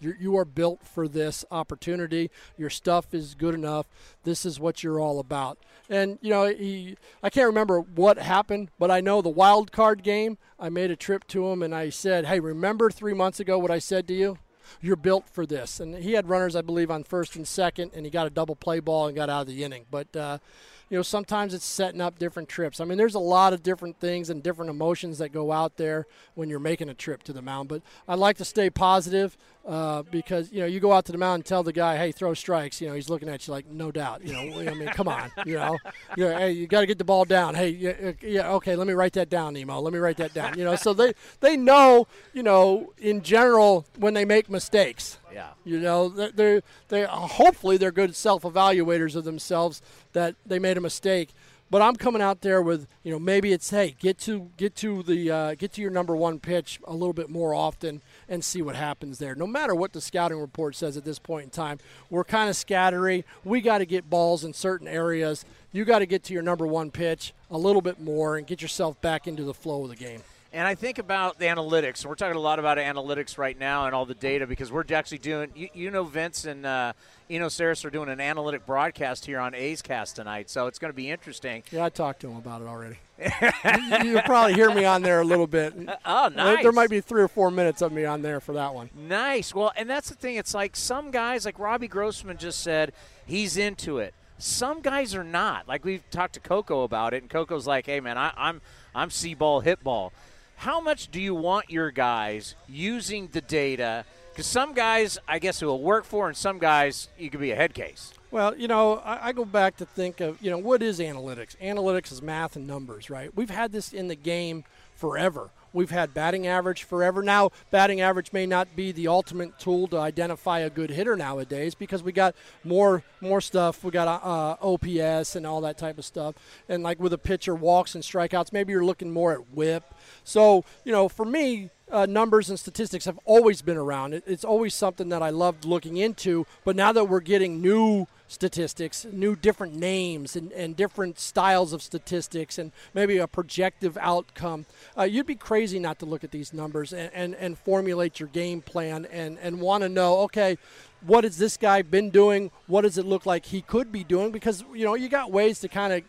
N: You're, you are built for this opportunity. Your stuff is good enough. This is what you're all about." And you know, he I can't remember what happened, but I know the wild card game. I made a trip to him and I said, "Hey, remember three months ago what I said to you?" You're built for this. And he had runners, I believe, on first and second, and he got a double play ball and got out of the inning. But uh, you know, sometimes it's setting up different trips. I mean, there's a lot of different things and different emotions that go out there when you're making a trip to the mound. But I like to stay positive uh, because you know you go out to the mound and tell the guy, "Hey, throw strikes." You know, he's looking at you like, "No doubt." You know, I mean, come on. You know, you know, hey, you got to get the ball down. Hey, yeah, yeah, okay, let me write that down, Nemo. Let me write that down. You know, so they they know, you know, in general when they make mistakes.
E: Yeah.
N: You know, they're they hopefully they're good self-evaluators of themselves that they made a mistake. But I'm coming out there with, you know, maybe it's hey, get to get to the uh, get to your number one pitch a little bit more often and see what happens there. No matter what the scouting report says at this point in time, we're kind of scattery. We got to get balls in certain areas. You got to get to your number one pitch a little bit more and get yourself back into the flow of the game.
E: And I think about the analytics. We're talking a lot about analytics right now and all the data because we're actually doing. You, you know, Vince and uh, Eno Sarris are doing an analytic broadcast here on A's Cast tonight, so it's going to be interesting.
N: Yeah, I talked to him about it already. you, will probably hear me on there a little bit.
E: Oh, uh, nice.
N: There might be three or four minutes of me on there for that one.
E: Nice. Well, and that's the thing. It's like some guys, like Robbie Grossman just said, he's into it. Some guys are not. Like we've talked to Coco about it, and Coco's like, "Hey, man, I, I'm I'm see ball, hit ball." how much do you want your guys using the data? Because some guys, I guess, it will work for, and some guys, you could be a head case.
N: Well, you know, I, I, go back to think of, you know, what is analytics? Analytics is math and numbers, right? We've had this in the game forever. We've had batting average forever. Now, batting average may not be the ultimate tool to identify a good hitter nowadays because we got more more stuff. We got uh, OPS and all that type of stuff. And like with a pitcher walks and strikeouts, maybe you're looking more at WHIP. So, you know, for me, uh, numbers and statistics have always been around. It, it's always something that I loved looking into. But now that we're getting new statistics, new different names and, and different styles of statistics, and maybe a projective outcome. Uh, you'd be crazy not to look at these numbers and, and, and formulate your game plan and, and want to know, okay, what has this guy been doing? What does it look like he could be doing? Because, you know, you got ways to kind of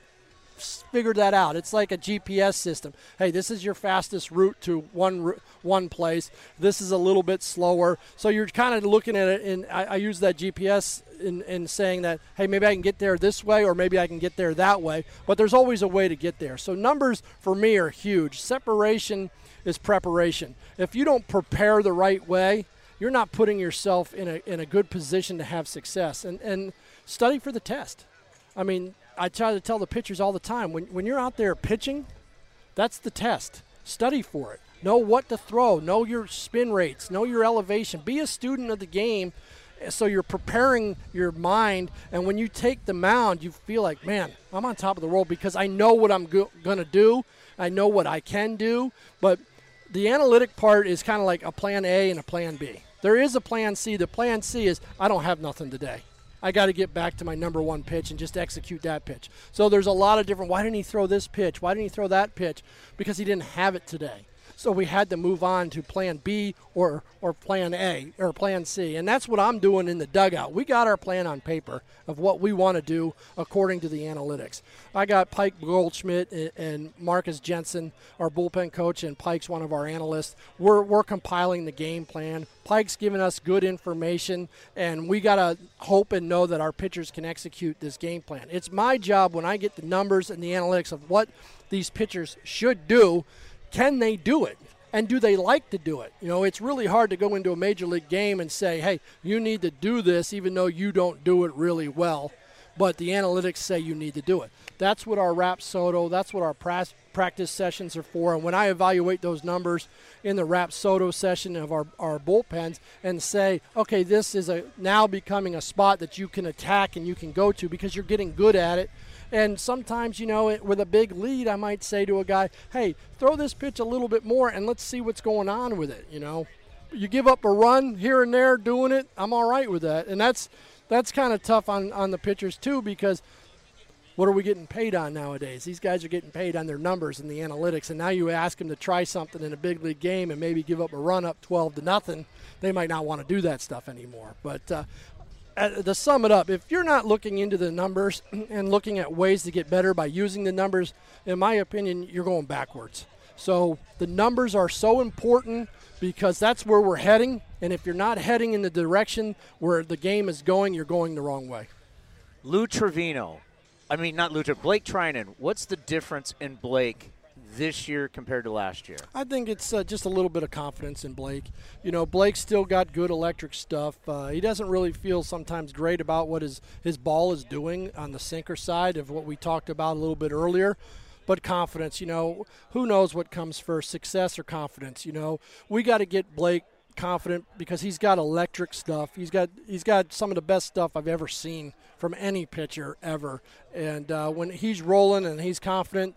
N: figured that out. It's like a GPS system. Hey, this is your fastest route to one one place. This is a little bit slower. So you're kind of looking at it, and I, I use that GPS in, in saying that, hey, maybe I can get there this way, or maybe I can get there that way. But there's always a way to get there. So numbers for me are huge. Separation is preparation. If you don't prepare the right way, you're not putting yourself in a in a good position to have success. And and study for the test. I mean, I try to tell the pitchers all the time when, when you're out there pitching, that's the test. Study for it. Know what to throw. Know your spin rates. Know your elevation. Be a student of the game eh, so you're preparing your mind. And when you take the mound, you feel like, man, I'm on top of the world because I know what I'm go- going to do. I know what I can do. But the analytic part is kind of like a plan A and a plan B. There is a plan C. The plan C is I don't have nothing today. I got to get back to my number one pitch and just execute that pitch. So there's a lot of different. Why didn't he throw this pitch? Why didn't he throw that pitch? Because he didn't have it today. So we had to move on to plan B or, or plan A or plan C. And that's what I'm doing in the dugout. We got our plan on paper of what we want to do according to the analytics. I got Pike Goldschmidt and Marcus Jensen, our bullpen coach, and Pike's one of our analysts. We're, we're compiling the game plan. Pike's giving us good information, and we got to hope and know that our pitchers can execute this game plan. It's my job when I get the numbers and the analytics of what these pitchers should do can they do it? and do they like to do it? You know, it's really hard to go into a major league game and say, hey, you need to do this even though you don't do it really well. But the analytics say you need to do it. That's what our Rapsodo, that's what our practice sessions are for. And when I evaluate those numbers in the Rapsodo session of our, our bullpens and say, okay, this is a now becoming a spot that you can attack and you can go to because you're getting good at it. And sometimes, you know, with a big lead, I might say to a guy, hey, throw this pitch a little bit more and let's see what's going on with it, you know. You give up a run here and there doing it, I'm all right with that. And that's that's kind of tough on, on the pitchers too because what are we getting paid on nowadays? These guys are getting paid on their numbers and the analytics, and now you ask them to try something in a big league game and maybe give up a run up 12 to nothing. They might not want to do that stuff anymore. But uh, to sum it up, if you're not looking into the numbers and looking at ways to get better by using the numbers, in my opinion, you're going backwards. So the numbers are so important because that's where we're heading. And if you're not heading in the direction where the game is going, you're going the wrong way.
E: Lou Trevino, I mean, not Lou, Blake Treinen. What's the difference in Blake this year compared to last year?
N: I think it's uh, just a little bit of confidence in Blake. You know, Blake's still got good electric stuff. Uh, he doesn't really feel sometimes great about what his, his ball is doing on the sinker side of what we talked about a little bit earlier but confidence. You know, who knows what comes first, success or confidence? You know, we got to get Blake confident because he's got electric stuff. He's got he's got some of the best stuff I've ever seen from any pitcher ever. And uh, when he's rolling and he's confident,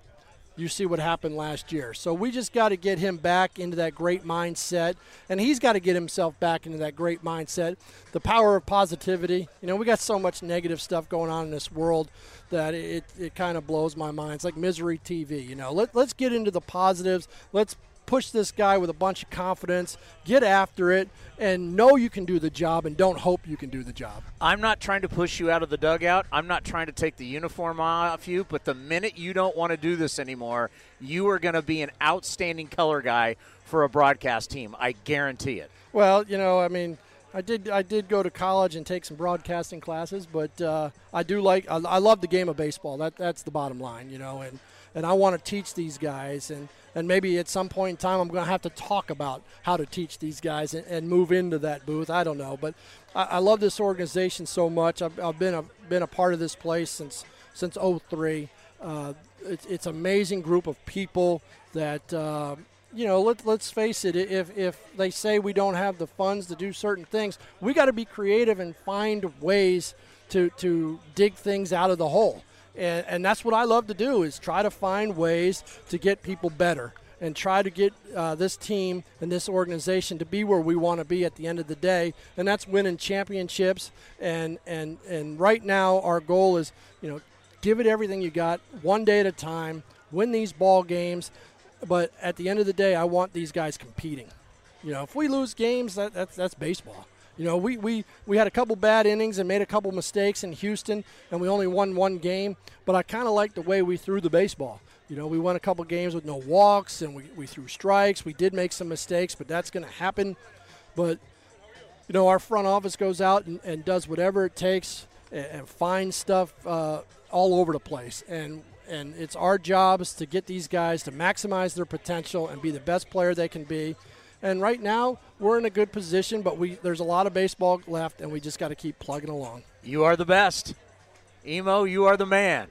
N: you see what happened last year. So we just got to get him back into that great mindset, and he's got to get himself back into that great mindset. The power of positivity. You know, we got so much negative stuff going on in this world that it, it kind of blows my mind. It's like misery TV. You know, Let, let's get into the positives. Let's push this guy with a bunch of confidence, get after it, and know you can do the job and don't hope you can do the job.
E: I'm not trying to push you out of the dugout. I'm not trying to take the uniform off you, but the minute you don't want to do this anymore, you are going to be an outstanding color guy for a broadcast team. I guarantee it.
N: Well, you know, I mean, I did I did go to college and take some broadcasting classes, but uh, I do like I, I love the game of baseball. That that's the bottom line, you know, and and I want to teach these guys and and maybe at some point in time I'm going to have to talk about how to teach these guys and, and move into that booth. I don't know, but I, I love this organization so much. I've, I've, been a been a part of this place since since 03. Uh, it's an amazing group of people that. Uh, you know, let, let's face it, if, if they say we don't have the funds to do certain things, we got to be creative and find ways to, to dig things out of the hole. And, and that's what I love to do is try to find ways to get people better and try to get uh, this team and this organization to be where we want to be at the end of the day, and that's winning championships. And and and right now, our goal is, you know, give it everything you got, one day at a time, win these ball games. But at the end of the day, I want these guys competing. You know, if we lose games, that, that's that's baseball. You know, we, we, we had a couple bad innings and made a couple mistakes in Houston, and we only won one game. But I kind of like the way we threw the baseball. You know, we won a couple games with no walks, and we, we threw strikes. We did make some mistakes, but that's going to happen. But, you know, our front office goes out and, and does whatever it takes and, and finds stuff uh, all over the place. And and it's our jobs to get these guys to maximize their potential and be the best player they can be and right now, we're in a good position, but we there's a lot of baseball left, and we just got to keep plugging along.
E: You are the best. Emo, you are the man.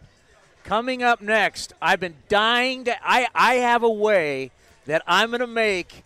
E: Coming up next, I've been dying to. I, I have a way that I'm going to make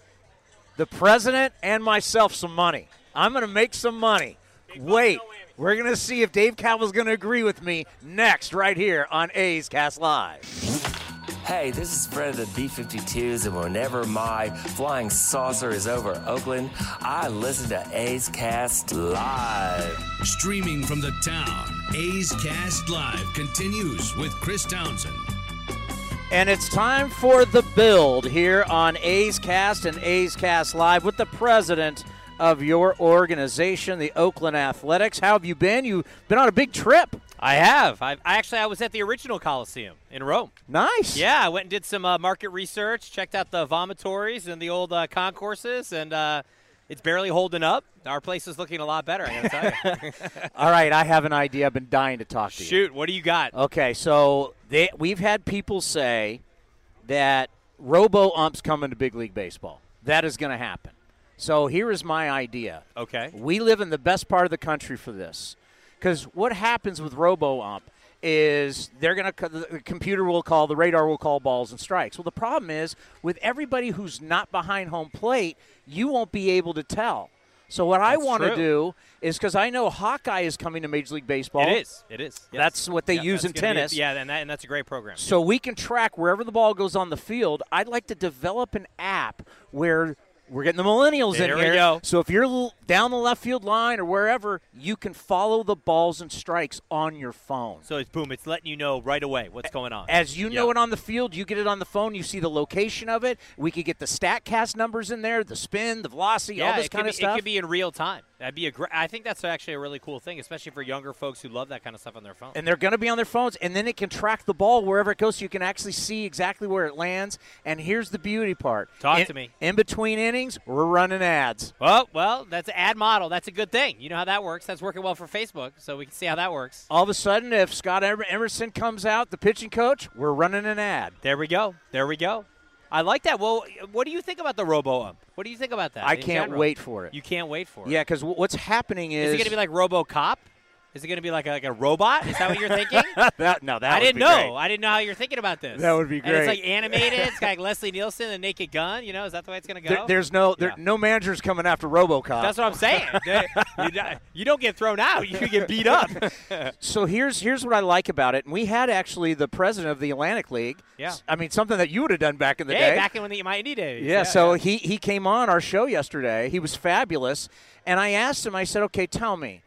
E: the president and myself some money. I'm going to make some money. Wait, we're going to see if Dave Kaval's going to agree with me next, right here on A's Cast Live.
I: Hey, this is Fred of the B 52s, and whenever my flying saucer is over Oakland, I listen to A's Cast Live.
C: Streaming from the town, A's Cast Live continues with Chris Townsend.
E: And it's time for the build here on A's Cast and A's Cast Live with the president of your organization, the Oakland Athletics. How have you been? You've been on a big trip.
O: I have. I actually I was at the original Coliseum in Rome.
E: Nice.
O: Yeah, I went and did some uh, market research, checked out the vomitories and the old uh, concourses, and uh, it's barely holding up. Our place is looking a lot better. I got to tell you.
E: All right, I have an idea. I've been dying to talk to you.
O: Shoot, what do you got?
E: Okay, so they, we've had people say that robo umps coming to big league baseball. that is going to happen. So here is my idea.
O: Okay.
E: We live in the best part of the country for this. Because what happens with RoboUmp is they're going to, the computer will call, the radar will call balls and strikes. Well, the problem is with everybody who's not behind home plate, you won't be able to tell. So what I want to do is because I know Hawkeye is coming to Major League Baseball.
O: It is. It is. Yes.
E: That's what they
O: Yeah,
E: use in
O: gonna a-
E: tennis.
O: yeah, and that and that's a great program.
E: So we can track wherever the ball goes on the field. I'd like to develop an app where we're getting the millennials
O: There
E: in here.
O: go.
E: So if you're down the left field line or wherever, you can follow the balls and strikes on your phone.
O: So it's boom. It's letting you know right away what's going on.
E: As you know it on the field, you get it on the phone. You see the location of it. We could get the Statcast numbers in there, the spin, the velocity,
O: yeah,
E: all this kind
O: be,
E: of stuff.
O: It could be in real time. That'd be a great. I think that's actually a really cool thing, especially for younger folks who love that kind of stuff on their phone.
E: and they're going to be on their phones, and then it can track the ball wherever it goes, so you can actually see exactly where it lands. And here's the beauty part:
O: Talk
E: In-
O: to me.
E: In between innings, we're running ads.
O: Well, well, that's an ad model. That's a good thing. You know how that works. That's working well for Facebook, so we can see how that works.
E: All of a sudden, if Scott Emerson comes out, the pitching coach, we're running an ad.
O: There we go. There we go. I like that. Well, what do you think about the Robo Ump? What do you think about that?
E: I can't
O: general?
E: wait for it.
O: You can't wait for it.
E: Yeah, because what's happening is,
O: Is it going to be like Robo Cop? Is it going to be like a, like a robot? Is that what you're thinking?
E: that? No, that
O: I
E: would
O: didn't
E: be
O: know.
E: great.
O: I didn't know how you're thinking about this.
E: That would be
O: And it's like animated. it's got like Leslie Nielsen, the Naked Gun. You know, is that the way it's going to
E: There-
O: go?
E: there's no there, no managers coming after RoboCop.
O: That's what I'm saying. They- you, don't- you don't get thrown out. You get beat up.
E: so here's here's what I like about it. And we had actually the president of the Atlantic League.
O: Yeah.
E: I mean something that you would have done back in the
O: hey,
E: day.
O: back in when the Mighty days.
E: Yeah, so he he came on our show yesterday. He was fabulous, and I asked him. I said, "Okay, tell me,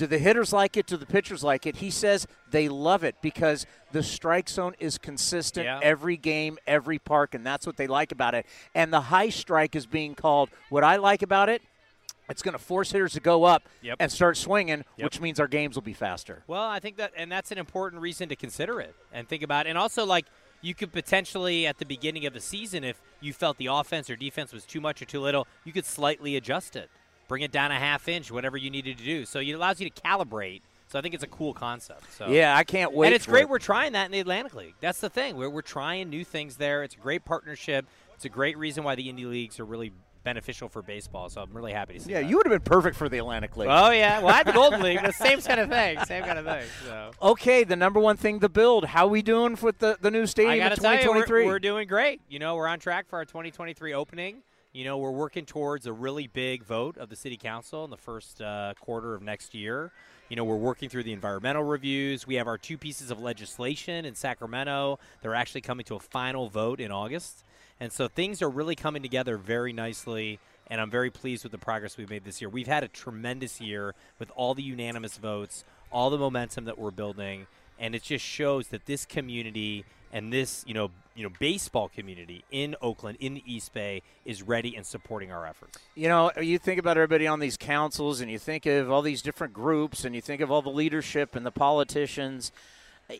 E: do the hitters like it? Do the pitchers like it?" He says they love it because the strike zone is consistent
O: Yeah.
E: every game, every park, and that's what they like about it. And the high strike is being called. What I like about it. It's going to force hitters to go up
O: Yep.
E: and start swinging,
O: Yep.
E: which means our games will be faster.
O: Well, I think that, and that's an important reason to consider it and think about it. And also, like, you could potentially, at the beginning of the season, if you felt the offense or defense was too much or too little, you could slightly adjust it, bring it down a half inch, whatever you needed to do. So it allows you to calibrate. So I think it's a cool concept. So
E: Yeah, I can't wait
O: And it's great
E: it.
O: we're trying that in the Atlantic League. That's the thing. We're, we're trying new things there. It's a great partnership. It's a great reason why the indie leagues are really beneficial for baseball. So I'm really happy to see
E: Yeah,
O: that.
E: you would have been perfect for the Atlantic League.
O: Oh yeah, well I had the Golden League, the same kind of thing, same kind of thing. So.
E: Okay, the number one thing, the build. How we doing with the, the new stadium
O: I
E: in
O: got to tell you,
E: 2023?
O: we're, we're doing great. You know, we're on track for our 2023 opening. You know, we're working towards a really big vote of the city council in the first uh, quarter of next year. You know, we're working through the environmental reviews. We have our two pieces of legislation in Sacramento. They're actually coming to a final vote in August. And so things are really coming together very nicely. And I'm very pleased with the progress we've made this year. We've had a tremendous year with all the unanimous votes, all the momentum that we're building and it just shows that this community and this you know you know baseball community in Oakland in the East Bay is ready and supporting our efforts.
E: you know, you think about everybody on these councils, and you think of all these different groups, and you think of all the leadership and the politicians.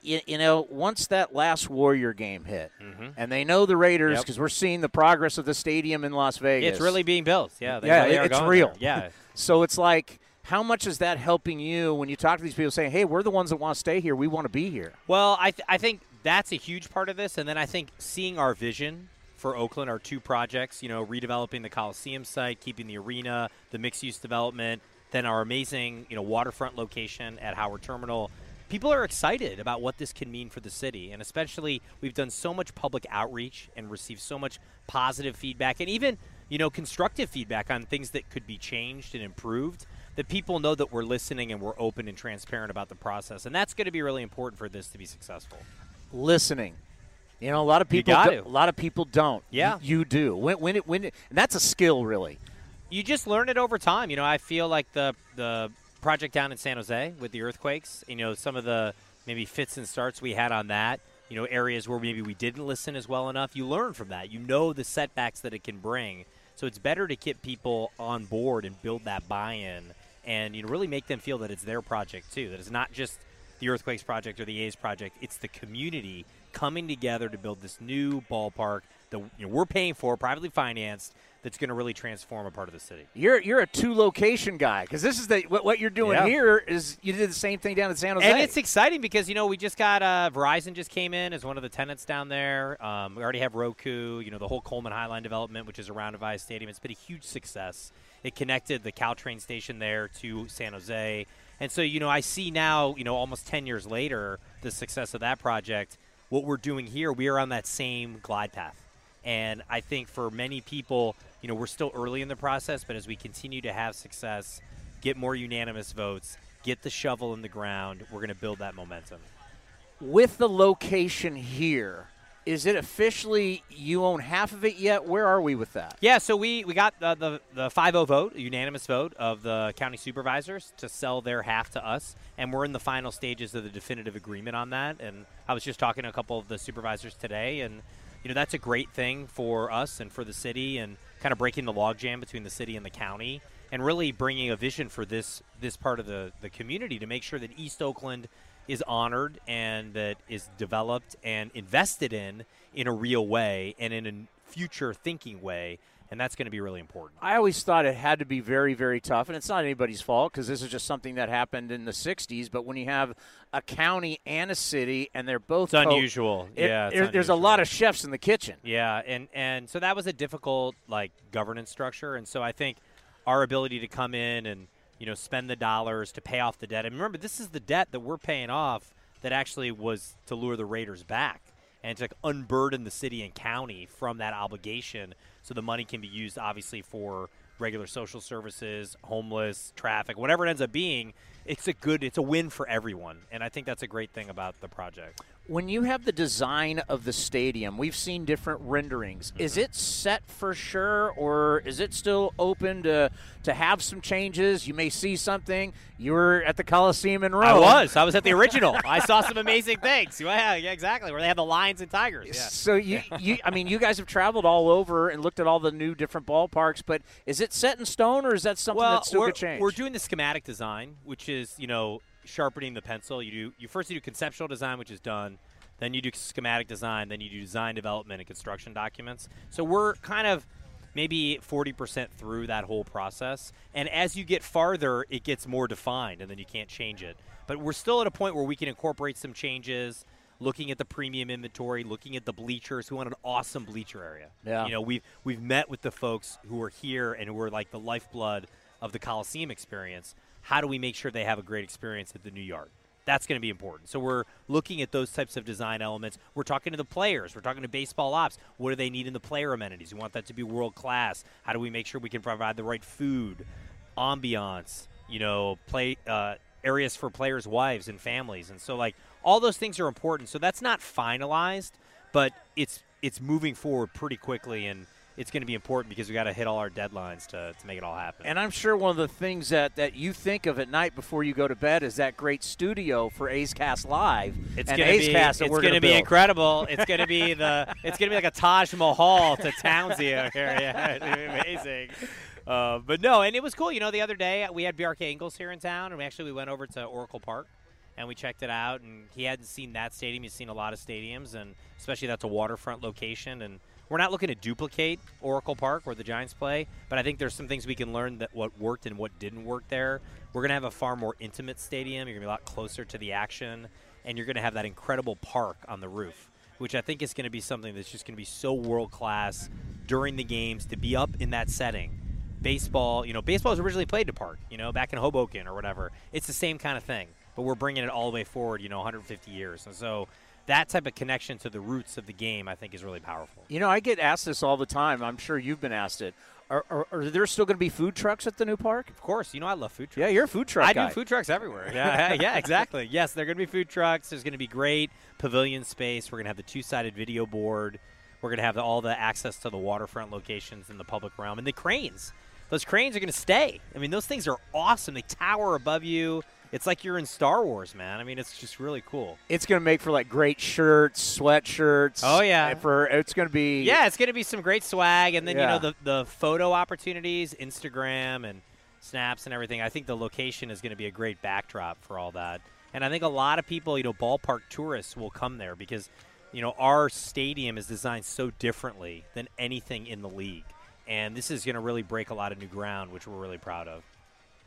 E: You, you know, once that last Warrior game hit,
O: Mhm.
E: and they know the Raiders
O: Yep.
E: because we're seeing the progress of the stadium in Las Vegas.
O: It's really being built. Yeah,
E: yeah,
O: really
E: it- it's real.
O: there. Yeah.
E: so it's like, how much is that helping you when you talk to these people saying, "Hey, we're the ones that want to stay here. We want to be here."
O: Well, I, th- I think that's a huge part of this. And then I think seeing our vision for Oakland, our two projects, you know, redeveloping the Coliseum site, keeping the arena, the mixed use development, then our amazing, you know, waterfront location at Howard Terminal. People are excited about what this can mean for the city. And especially, we've done so much public outreach and received so much positive feedback and even, you know, constructive feedback on things that could be changed and improved that people know that we're listening and we're open and transparent about the process. And that's going to be really important for this to be successful.
E: Listening. You know, a lot of people. do- A lot of people don't.
O: Yeah.
E: you, you do. When when it when it, and that's a skill, really.
O: you just learn it over time. You know, I feel like the the project down in San Jose with the earthquakes. You know, some of the maybe fits and starts we had on that. You know, areas where maybe we didn't listen as well enough. You learn from that. You know the setbacks that it can bring. So it's better to get people on board and build that buy-in, and you know, really make them feel that it's their project too. That it's not just the earthquakes project or the A's project. It's the community coming together to build this new ballpark that you know, we're paying for, privately financed, that's going to really transform a part of the city.
E: You're you're a two location guy because this is the what, what you're doing
O: Yeah.
E: here is you did the same thing down in San Jose.
O: And it's exciting because you know we just got uh, Verizon just came in as one of the tenants down there. Um, we already have Roku. You know the whole Coleman Highline development, which is around Avaya Stadium. It's been a huge success. It connected the Caltrain station there to San Jose, and so you know I see now you know almost ten years later the success of that project. What we're doing here, we are on that same glide path. And I think for many people, you know, we're still early in the process, but as we continue to have success, get more unanimous votes, get the shovel in the ground, we're going to build that momentum.
E: with the location here. Is it officially you own half of it yet? Where are we with that?
O: Yeah, so we, we got the, the, the 5-0 vote, a unanimous vote of the county supervisors to sell their half to us, and we're in the final stages of the definitive agreement on that. And I was just talking to a couple of the supervisors today, and you know that's a great thing for us and for the city, and kind of breaking the logjam between the city and the county, and really bringing a vision for this this part of the the community to make sure that East Oakland is honored and that is developed and invested in in a real way and in a future thinking way and that's going to be really important
E: I always thought it had to be very, very tough, and it's not anybody's fault because this is just something that happened in the '60s. But when you have a county and a city, and they're both
O: It's unusual.
E: it-
O: Yeah, it's
E: there- there's a lot of chefs in the kitchen.
O: Yeah, and and so that was a difficult like governance structure, and so I think our ability to come in and you know spend the dollars to pay off the debt. And remember, this is the debt that we're paying off that actually was to lure the Raiders back and to unburden the city and county from that obligation, so the money can be used obviously for regular social services, homeless, traffic, whatever it ends up being. It's a good, it's a win for everyone, and I think that's a great thing about the project.
E: When you have the design of the stadium, we've seen different renderings. Is
O: Mm-hmm.
E: it set for sure, or is it still open to to have some changes? You may see something. You were at the Coliseum in Rome.
O: I was. I was at the original. I saw some amazing things. Yeah, yeah, exactly. Where they have the lions and tigers. Yeah.
E: So you, you, I mean, you guys have traveled all over and looked at all the new different ballparks. But is it set in stone, or is that something
O: well,
E: that still could change?
O: we're doing the schematic design, which is you know sharpening the pencil. You do you first you do conceptual design, which is done. Then you do schematic design. Then you do design development and construction documents. So we're kind of maybe 40% through that whole process. And as you get farther, it gets more defined, and then you can't change it. But we're still at a point where we can incorporate some changes. Looking at the premium inventory, looking at the bleachers, we want an awesome bleacher area.
E: Yeah.
O: You know, we've we've met with the folks who are here and who are like the lifeblood of the Coliseum experience. How do we make sure they have a great experience at the New Yard? That's going to be important. So we're looking at those types of design elements. We're talking to the players. We're talking to baseball ops. What do they need in the player amenities? We want that to be world class. How do we make sure we can provide the right food, ambiance, you know, play uh, areas for players' wives and families, and so like all those things are important. So that's not finalized, but it's it's moving forward pretty quickly, and it's going to be important because we got to hit all our deadlines to, to make it all happen.
E: and I'm sure one of the things that, that you think of at night before you go to bed is that great studio for A's Cast Live.
O: It's gonna be
E: Cast that
O: it's gonna
E: gonna
O: be
E: build.
O: incredible. It's gonna be the it's gonna be like a Taj Mahal to Townsy out here. Yeah, it's amazing. Uh, but no, and it was cool. You know, the other day we had Bjarke Ingels here in town, and we actually we went over to Oracle Park and we checked it out. And he hadn't seen that stadium. He's seen a lot of stadiums, and especially that's a waterfront location. And we're not looking to duplicate Oracle Park where the Giants play, but I think there's some things we can learn that what worked and what didn't work there. We're gonna have a far more intimate stadium. You're gonna be a lot closer to the action, and you're gonna have that incredible park on the roof, which I think is gonna be something that's just gonna be so world class during the games to be up in that setting. Baseball, you know, baseball was originally played to park, you know, back in Hoboken or whatever. It's the same kind of thing, but we're bringing it all the way forward, you know, 150 years, and so that type of connection to the roots of the game, I think, is really powerful.
E: You know, I get asked this all the time. I'm sure you've been asked it. Are, are, are there still going to be food trucks at the new park?
O: Of course. You know I love food trucks.
E: Yeah, you're a food truck
O: I
E: guy.
O: do food trucks everywhere. Yeah, yeah, exactly. Yes, there are going to be food trucks. There's going to be great pavilion space. We're going to have the two-sided video board. We're going to have the, all the access to the waterfront locations in the public realm and the cranes. Those cranes are going to stay. I mean, those things are awesome. They tower above you. It's like you're in Star Wars, man. I mean, it's just really cool.
E: It's going to make for like great shirts, sweatshirts.
O: Oh, yeah.
E: And For it's going to be
O: Yeah, it's going to be some great swag, and then
E: Yeah.
O: you know the the photo opportunities, Instagram and snaps and everything. I think the location is going to be a great backdrop for all that, and I think a lot of people, you know, ballpark tourists will come there because you know, our stadium is designed so differently than anything in the league. And this is going to really break a lot of new ground, which we're really proud of.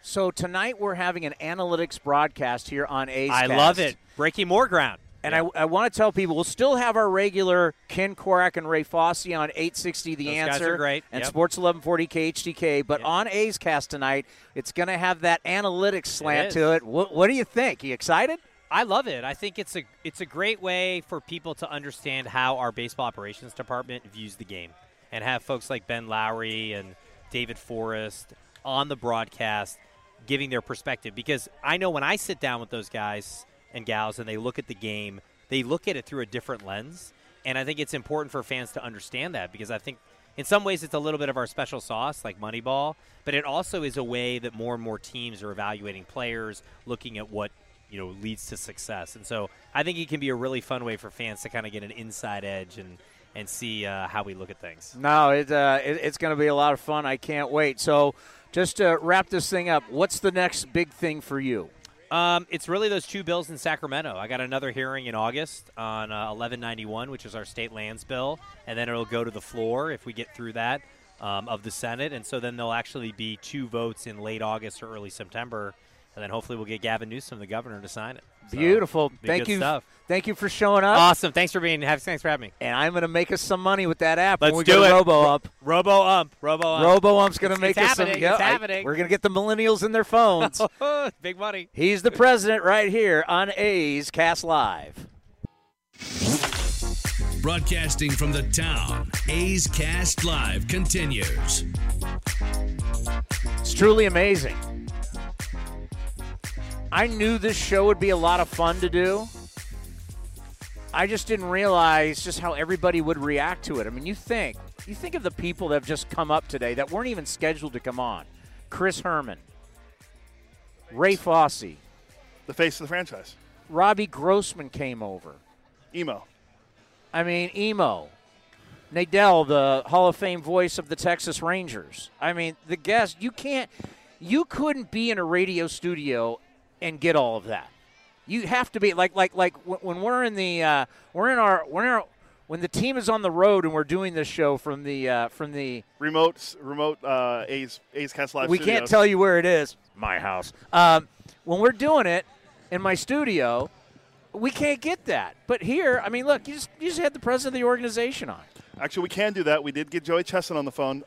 E: So tonight we're having an analytics broadcast here on A's.
O: I love it. Breaking more ground.
E: And I, I want to tell people we'll still have our regular Ken Korach and Ray Fosse on 860 The
O: Those
E: Answer
O: great.
E: and
O: Yep.
E: Sports 1140 KHTK. But on A's Cast tonight, it's going to have that analytics slant
O: is.
E: to it. What, what do you think? You excited?
O: I love it. I think it's a it's a great way for people to understand how our baseball operations department views the game, and have folks like Ben Lowry and David Forst on the broadcast giving their perspective. Because I know when I sit down with those guys and gals and they look at the game, they look at it through a different lens, and I think it's important for fans to understand that because I think. In some ways, it's a little bit of our special sauce, like Moneyball, but it also is a way that more and more teams are evaluating players, looking at what you know leads to success. And so I think it can be a really fun way for fans to kind of get an inside edge and and see uh, how we look at things.
E: No, it, uh, it, it's going to be a lot of fun. I can't wait. So, just to wrap this thing up, what's the next big thing for you?
O: Um, it's really those two bills in Sacramento. I got another hearing in August on uh, 1191, which is our state lands bill, and then it'll go to the floor if we get through that um, of the Senate. And so then there'll actually be two votes in late August or early September, and then hopefully we'll get Gavin Newsom, the governor, to sign it. So,
E: Beautiful.
O: be
E: Thank you.
O: Stuff.
E: Thank you for showing up.
O: Awesome. Thanks for being. have- Thanks for having me.
E: And I'm going to make us some money with that app.
O: Let's
E: when we
O: do
E: go
O: it.
E: Robo Ump.
O: Robo Ump. Robo Ump.
E: Robo Ump's going to make
O: it's
E: us some.
O: happening.
E: yeah,
O: It's
E: I-
O: happening.
E: we're going to get the millennials in their phones.
O: Oh, big money.
E: He's the president right here on A's Cast Live.
C: Broadcasting from the town, A's Cast Live continues.
E: It's truly amazing. I knew this show would be a lot of fun to do. I just didn't realize just how everybody would react to it. I mean, you think you think of the people that have just come up today that weren't even scheduled to come on. Chris Herrmann, Ray Fosse,
H: the face of the franchise.
E: Robbie Grossman came over.
H: Emo.
E: I mean, Emo. Nadel, the Hall of Fame voice of the Texas Rangers. I mean, the guest, you can't, you couldn't be in a radio studio and get all of that. You have to be like, like, like when- when we're in the, uh, we're in our, we're in our, when the team is on the road and we're doing this show from the, uh, from the
H: remote, remote uh, A's A's Cast Live.
E: we can't tell you where it is. My house. Um, when we're doing it in my studio, we can't get that. But here, I mean, look, you just you just had the president of the organization on.
H: Actually, we can do that. We did get Joey Chestnut on the phone.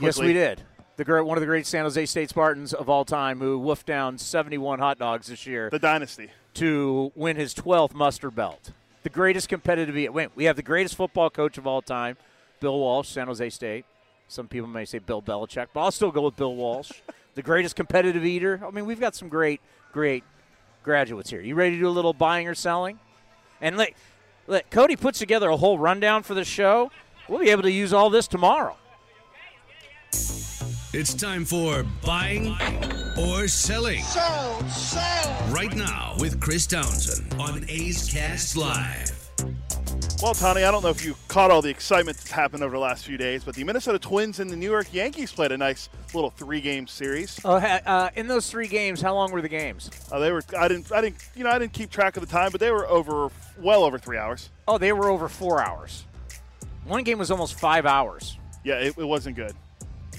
E: Yes, we did. The great, one of the great San Jose State Spartans of all time, who woofed down 71 hot dogs this year.
H: The dynasty
E: to win his 12th mustard belt. The greatest competitive. Wait, we have the greatest football coach of all time, Bill Walsh, San Jose State. Some people may say Bill Belichick, but I'll still go with Bill Walsh. the greatest competitive eater. I mean, we've got some great, great graduates here. You ready to do a little buying or selling? And let, let Cody puts together a whole rundown for the show. We'll be able to use all this tomorrow.
C: It's time for buying or selling.
D: Sell, sell.
C: Right now with Chris Townsend on A's Cast Live.
H: Well, Tony, I don't know if you caught all the excitement that's happened over the last few days, but the Minnesota Twins and the New York Yankees played a nice little three-game series.
E: Oh, uh, in those three games, how long were the games?
H: Uh, they were. I didn't. I didn't. You know, I didn't keep track of the time, but they were over, well over three hours.
E: Oh, they were over four hours. One game was almost five hours.
H: Yeah, it, it wasn't good.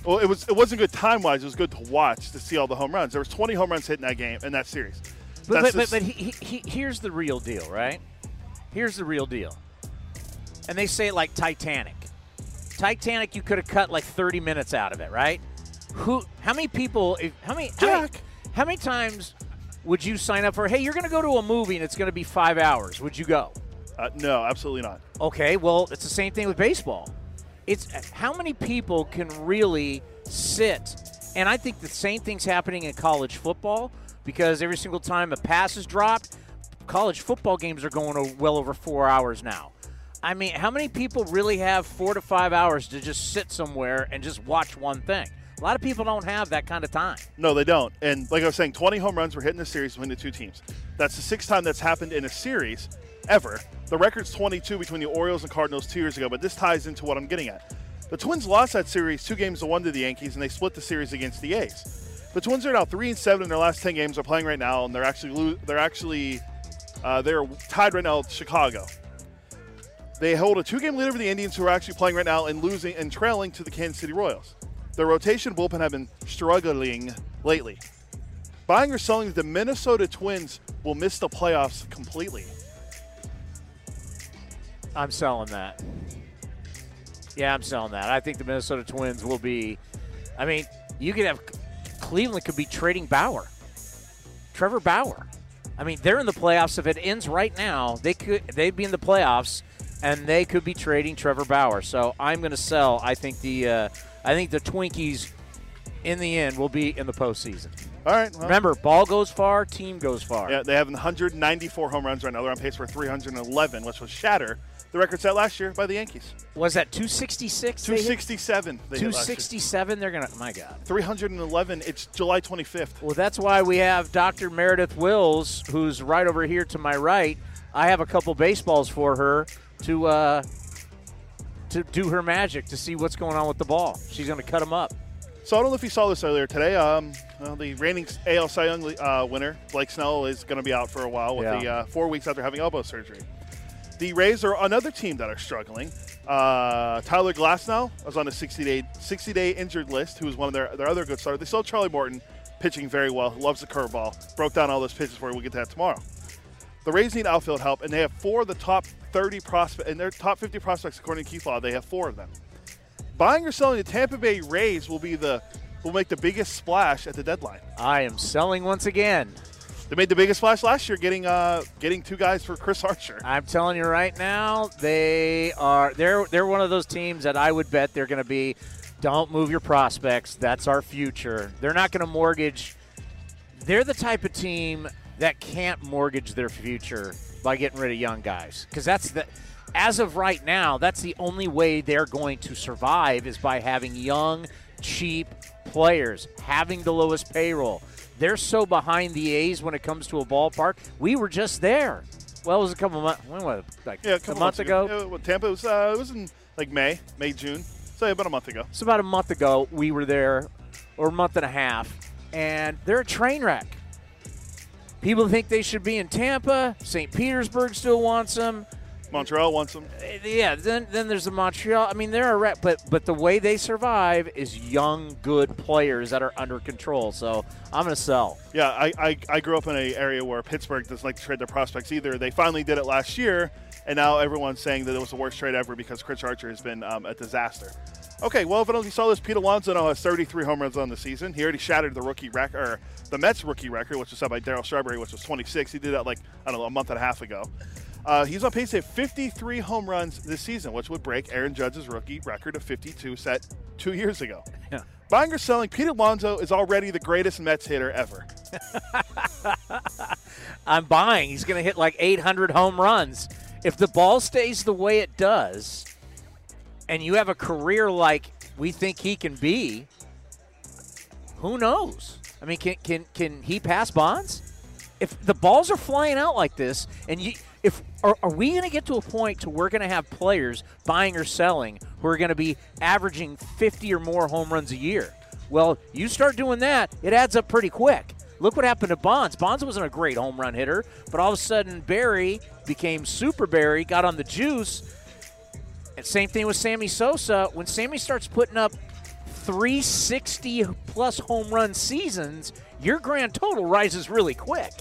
H: Well, it was. It wasn't good time-wise. It was good to watch to see all the home runs. There was 20 home runs hit in that game in that series.
E: But,
H: That's
E: but, but, but he, he, he, here's the real deal, right? Here's the real deal. And they say it like Titanic. Titanic, you could have cut like 30 minutes out of it, right? Who? How many people? If, how many? How many, how many times would you sign up for? Hey, you're going to go to a movie and it's going to be five hours. Would you go?
H: Uh, no, absolutely not.
E: Okay, well, it's the same thing with baseball. It's how many people can really sit, and I think the same thing's happening in college football because every single time a pass is dropped, college football games are going well over four hours now. I mean, how many people really have four to five hours to just sit somewhere and just watch one thing? A lot of people don't have that kind of time.
H: No, they don't. And like I was saying, 20 home runs were hit in the series between the two teams. That's the sixth time that's happened in a series ever. The record's 22 between the Orioles and Cardinals two years ago, but this ties into what I'm getting at. The Twins lost that series two games to one to the Yankees, and they split the series against the A's. The Twins are now three and seven in their last 10 games. They're playing right now, and they're actually lo- they're actually uh, they're tied right now with Chicago. They hold a two-game lead over the Indians, who are actually playing right now and losing and trailing to the Kansas City Royals. The rotation bullpen have been struggling lately. Buying or selling the Minnesota Twins will miss the playoffs completely.
E: I'm selling that. Yeah, I'm selling that. I think the Minnesota Twins will be. I mean, you could have Cleveland could be trading Bauer, Trevor Bauer. I mean, they're in the playoffs. If it ends right now, they could they'd be in the playoffs, and they could be trading Trevor Bauer. So I'm going to sell. I think the uh, I think the Twinkies, in the end, will be in the postseason.
H: All right. well-
E: Remember, ball goes far, team goes far.
H: Yeah, they have 194 home runs right now. They're on pace for 311, which was shatter the record set last year by the Yankees.
E: Was that 266? they hit?
H: 267. They hit last year.
E: 267. They're gonna. My God.
H: 311. It's July 25th.
E: Well, that's why we have Dr. Meredith Wills, who's right over here to my right. I have a couple baseballs for her to uh, to do her magic to see what's going on with the ball. She's going to cut them up.
H: So I don't know if you saw this earlier today. Um, well, the reigning AL Cy Young uh, winner Blake Snell is going to be out for a while with
E: Yeah.
H: the uh, four weeks after having elbow surgery. The Rays are another team that are struggling. Uh, Tyler Glasnow was on a 60 day 60 day injured list, who was one of their, their other good starters. They still Charlie Morton pitching very well, loves the curveball. Broke down all those pitches for you. We'll get to that tomorrow. The Rays need outfield help, and they have four of the top 30 prospects, and their top 50 prospects, according to Keith Law, they have four of them. Buying or selling the Tampa Bay Rays will be the will make the biggest splash at the deadline.
E: I am selling once again.
H: They made the biggest splash last year, getting uh, getting two guys for Chris Archer.
E: I'm telling you right now, they are they're they're one of those teams that I would bet they're going to be. Don't move your prospects. That's our future. They're not going to mortgage. They're the type of team that can't mortgage their future by getting rid of young guys because that's the. As of right now, that's the only way they're going to survive is by having young, cheap players, having the lowest payroll. They're so behind the A's when it comes to a ballpark. We were just there. Well, it was a couple months. When was it? Like
H: Yeah, a
E: a
H: couple
E: month
H: months
E: ago.
H: Yeah, well, Tampa was uh, it was in like May, May June, so about a month ago.
E: So about a month ago, we were there, or a month and a half, and they're a train wreck. People think they should be in Tampa. St. Petersburg still wants them.
H: Montreal wants them.
E: Yeah, then then there's the Montreal. I mean, they're a wreck, but but the way they survive is young, good players that are under control. So I'm gonna sell.
H: Yeah, I, I, I grew up in an area where Pittsburgh doesn't like to trade their prospects either. They finally did it last year, and now everyone's saying that it was the worst trade ever because Chris Archer has been um, a disaster. Okay, well, if I don't know if you saw this, Pete Alonso now has 33 home runs on the season. He already shattered the rookie record, or the Mets rookie record, which was set by Darryl Strawberry, which was 26. He did that like I don't know a month and a half ago. Uh, he's on pace to hit 53 home runs this season, which would break Aaron Judge's rookie record of 52 set two years ago.
E: Yeah.
H: Buying or selling, Pete Alonso is already the greatest Mets hitter ever.
E: I'm buying. He's going to hit like 800 home runs. If the ball stays the way it does, and you have a career like we think he can be, who knows? I mean, can can can he pass Bonds? If the balls are flying out like this, and you, are, are we going to get to a point to we're going to have players buying or selling who are going to be averaging 50 or more home runs a year? Well, you start doing that, it adds up pretty quick. Look what happened to Bonds. Bonds wasn't a great home run hitter, but all of a sudden Barry became Super Barry, got on the juice. And same thing with Sammy Sosa. When Sammy starts putting up 360 plus home run seasons, your grand total rises really quick.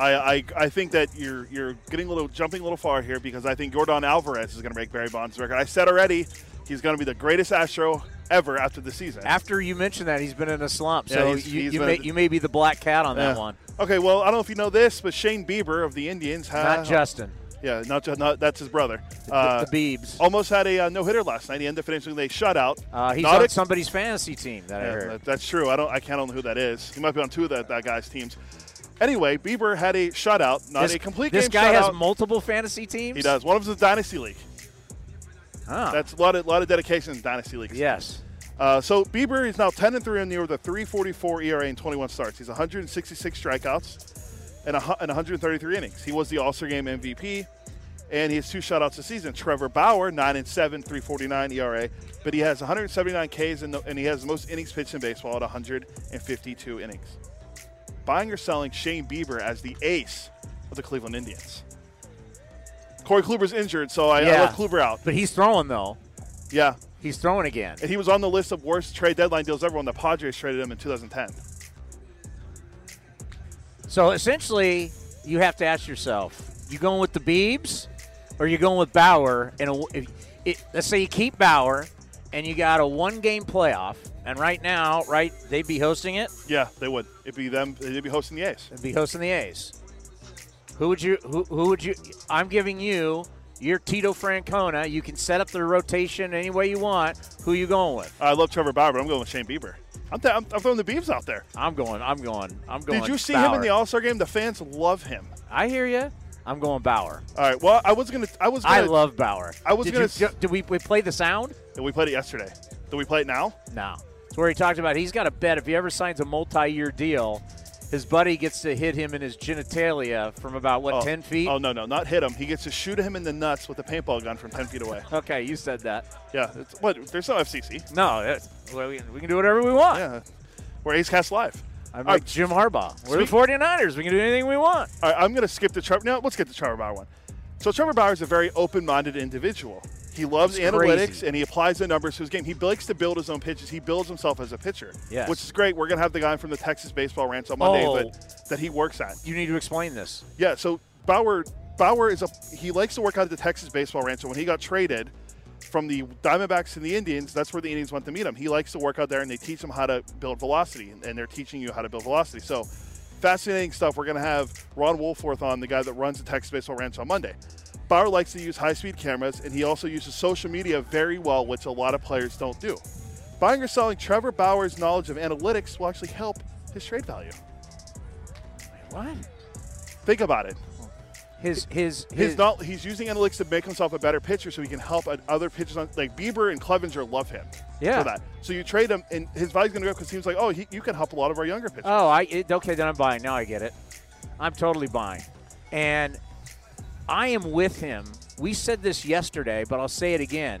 H: I, I, I think that you're you're getting a little jumping a little far here because I think Yordan Alvarez is going to break Barry Bonds' record. I said already he's going to be the greatest Astro ever after the season.
E: After you mentioned that, he's been in a slump.
H: Yeah,
E: So
H: he's-
E: you,
H: he's
E: you, may, you may be the black cat on that one.
H: Okay, well I don't know if you know this, but Shane Bieber of the Indians has
E: Not Justin.
H: Yeah, not, not that's his brother. Uh,
E: the Biebs.
H: almost had a uh, no hitter last night. He ended up finishing with a shutout.
E: Uh, he's
H: Not
E: on somebody's fantasy team that I heard.
H: that- that's true. I don't. I can't know who that is. He might be on two of that, that guy's teams. Anyway, Bieber had a shutout, not
E: this,
H: a complete
E: this
H: game
E: guy
H: shutout.
E: has multiple fantasy teams.
H: He does. One of them is dynasty league.
E: Huh.
H: That's a lot of lot of dedication in dynasty leagues.
E: Yes.
H: Uh, so Bieber is now 10 and 3 on the year with a 3.44 ERA and 21 starts. He's 166 strikeouts and, a, and 133 innings. He was the All-Star Game MVP, and he has two shutouts this season. Trevor Bauer, 9 and 7, 3.49 ERA, but he has 179 Ks and, the, and he has the most innings pitched in baseball at 152 innings. Buying or selling Shane Bieber as the ace of the Cleveland Indians. Corey Kluber's injured, so I, I
E: Yeah.
H: let Kluber out.
E: But he's throwing though.
H: Yeah.
E: He's throwing again.
H: And he was on the list of worst trade deadline deals ever when the Padres traded him in 2010.
E: So essentially, you have to ask yourself: you going with the Beebs, or you going with Bauer? And a, if, it, let's say you keep Bauer, and you got a one-game playoff, and right now, right, they'd be hosting it.
H: Yeah, they would. It'd be them. They'd be hosting the A's.
E: They'd be hosting the A's. Who would you? Who, who would you? I'm giving you. You're Tito Francona. You can set up the rotation any way you want. Who you going with?
H: I love Trevor Bauer, but I'm going with Shane Bieber. I'm, th- I'm, throwing the Beavs out there.
E: I'm going. I'm going. I'm going.
H: Did you see him in the All Star game? The fans love him.
E: I hear you. I'm going Bauer.
H: All right. Well, I was gonna. I was. Gonna,
E: I love Bauer.
H: I was
E: did
H: gonna.
E: You, did we, we play the sound?
H: Did we played it yesterday. Did we play it now?
E: No. Where he talked about he's got a bet if he ever signs a multi-year deal, his buddy gets to hit him in his genitalia from about what
H: oh.
E: ten feet.
H: Oh no, no, not hit him. He gets to shoot him in the nuts with a paintball gun from ten feet away.
E: Okay, you said that.
H: Yeah. It's, what? There's no FCC.
E: No, we, we can do whatever we want.
H: Yeah. We're A's Cast Live.
E: I'm like
H: right.
E: Jim Harbaugh. We're the 49ers. We can do anything we want.
H: All right, I'm going to skip the Trevor. Now, let's get the Trevor Bauer one. So Trevor Bauer is a very open-minded individual. He loves
E: He's
H: analytics
E: crazy.
H: and he applies the numbers to his game. He likes to build his own pitches. He builds himself as a pitcher,
E: Yes.
H: which is great. We're going to have the guy from the Texas Baseball Ranch on Monday,
E: Oh.
H: but that he works at.
E: You need to explain this.
H: Yeah, so Bauer Bauer is a he likes to work out at the Texas Baseball Ranch. So when he got traded from the Diamondbacks and the Indians, that's where the Indians went to meet him. He likes to work out there, and they teach him how to build velocity, and they're teaching you how to build velocity. So fascinating stuff. We're going to have Ron Wolforth on, the guy that runs the Texas Baseball Ranch on Monday. Bauer likes to use high-speed cameras, and he also uses social media very well, which a lot of players don't do. Buying or selling Trevor Bauer's knowledge of analytics will actually help his trade value.
E: What?
H: Think about it.
E: His his
H: His not, he's using analytics to make himself a better pitcher, so he can help other pitchers. On, like Bieber and Clevinger love him.
E: Yeah.
H: For that, so you trade him, and his value's going to go up because was like, oh, he, you can help a lot of our younger pitchers.
E: Oh, I it, okay. Then I'm buying. Now I get it. I'm totally buying, and I am with him. We said this yesterday, but I'll say it again.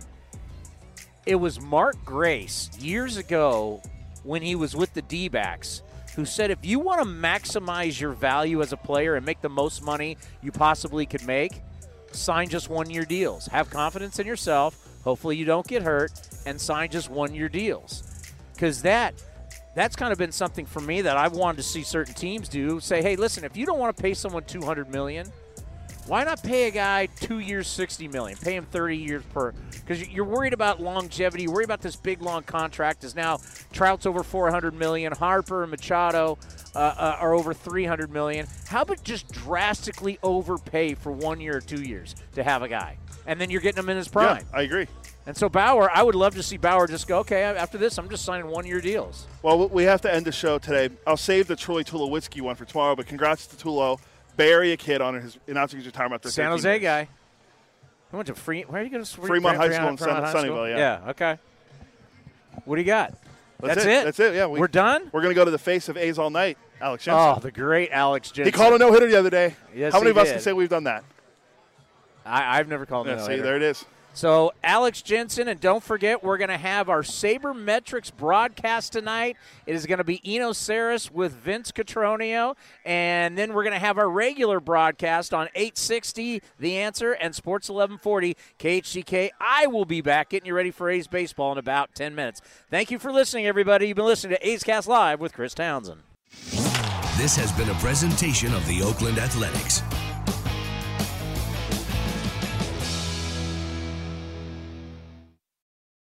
E: It was Mark Grace years ago when he was with the D-backs who said if you want to maximize your value as a player and make the most money you possibly could make, sign just one-year deals. Have confidence in yourself. Hopefully you don't get hurt and sign just one-year deals. Cuz that that's kind of been something for me that I've wanted to see certain teams do. Say, hey, listen, if you don't want to pay someone 200 million, why not pay a guy two years, 60 million? Pay him 30 years per. Because you're worried about longevity. You're worried about this big, long contract. Is now Trout's over 400 million. Harper and Machado uh, uh, are over 300 million. How about just drastically overpay for one year or two years to have a guy, and then you're getting him in his prime?
H: Yeah, I agree.
E: And so Bauer, I would love to see Bauer just go, okay, after this, I'm just signing one-year deals.
H: Well, we have to end the show today. I'll save the Troy Tulowitzki one for tomorrow, but congrats to Tulo. Bay a kid on his announcing his retirement after
E: San Jose guy. He went to Free. Where are you going to
H: Fremont High School in Sun- Sunnyvale, yeah.
E: Yeah. Okay. What do you got?
H: That's, it. That's it. Yeah,
E: We, are done.
H: We're going to go to the face of A's all night, Alex Jensen.
E: Oh, the great Alex Jensen.
H: He called a no hitter the other day.
E: Yes,
H: How many of us
E: did.
H: can say we've done that?
E: I, I've never called
H: Yeah,
E: a no-hitter.
H: there it is.
E: So Alex Jensen, and don't forget, we're going to have our Sabermetrics broadcast tonight. It is going to be Eno Sarris with Vince Cotroneo, and then we're going to have our regular broadcast on 860 The Answer and Sports 1140 KHTK. I will be back getting you ready for A's baseball in about 10 minutes. Thank you for listening, everybody. You've been listening to A's Cast Live with Chris Townsend.
C: This has been a presentation of the Oakland Athletics.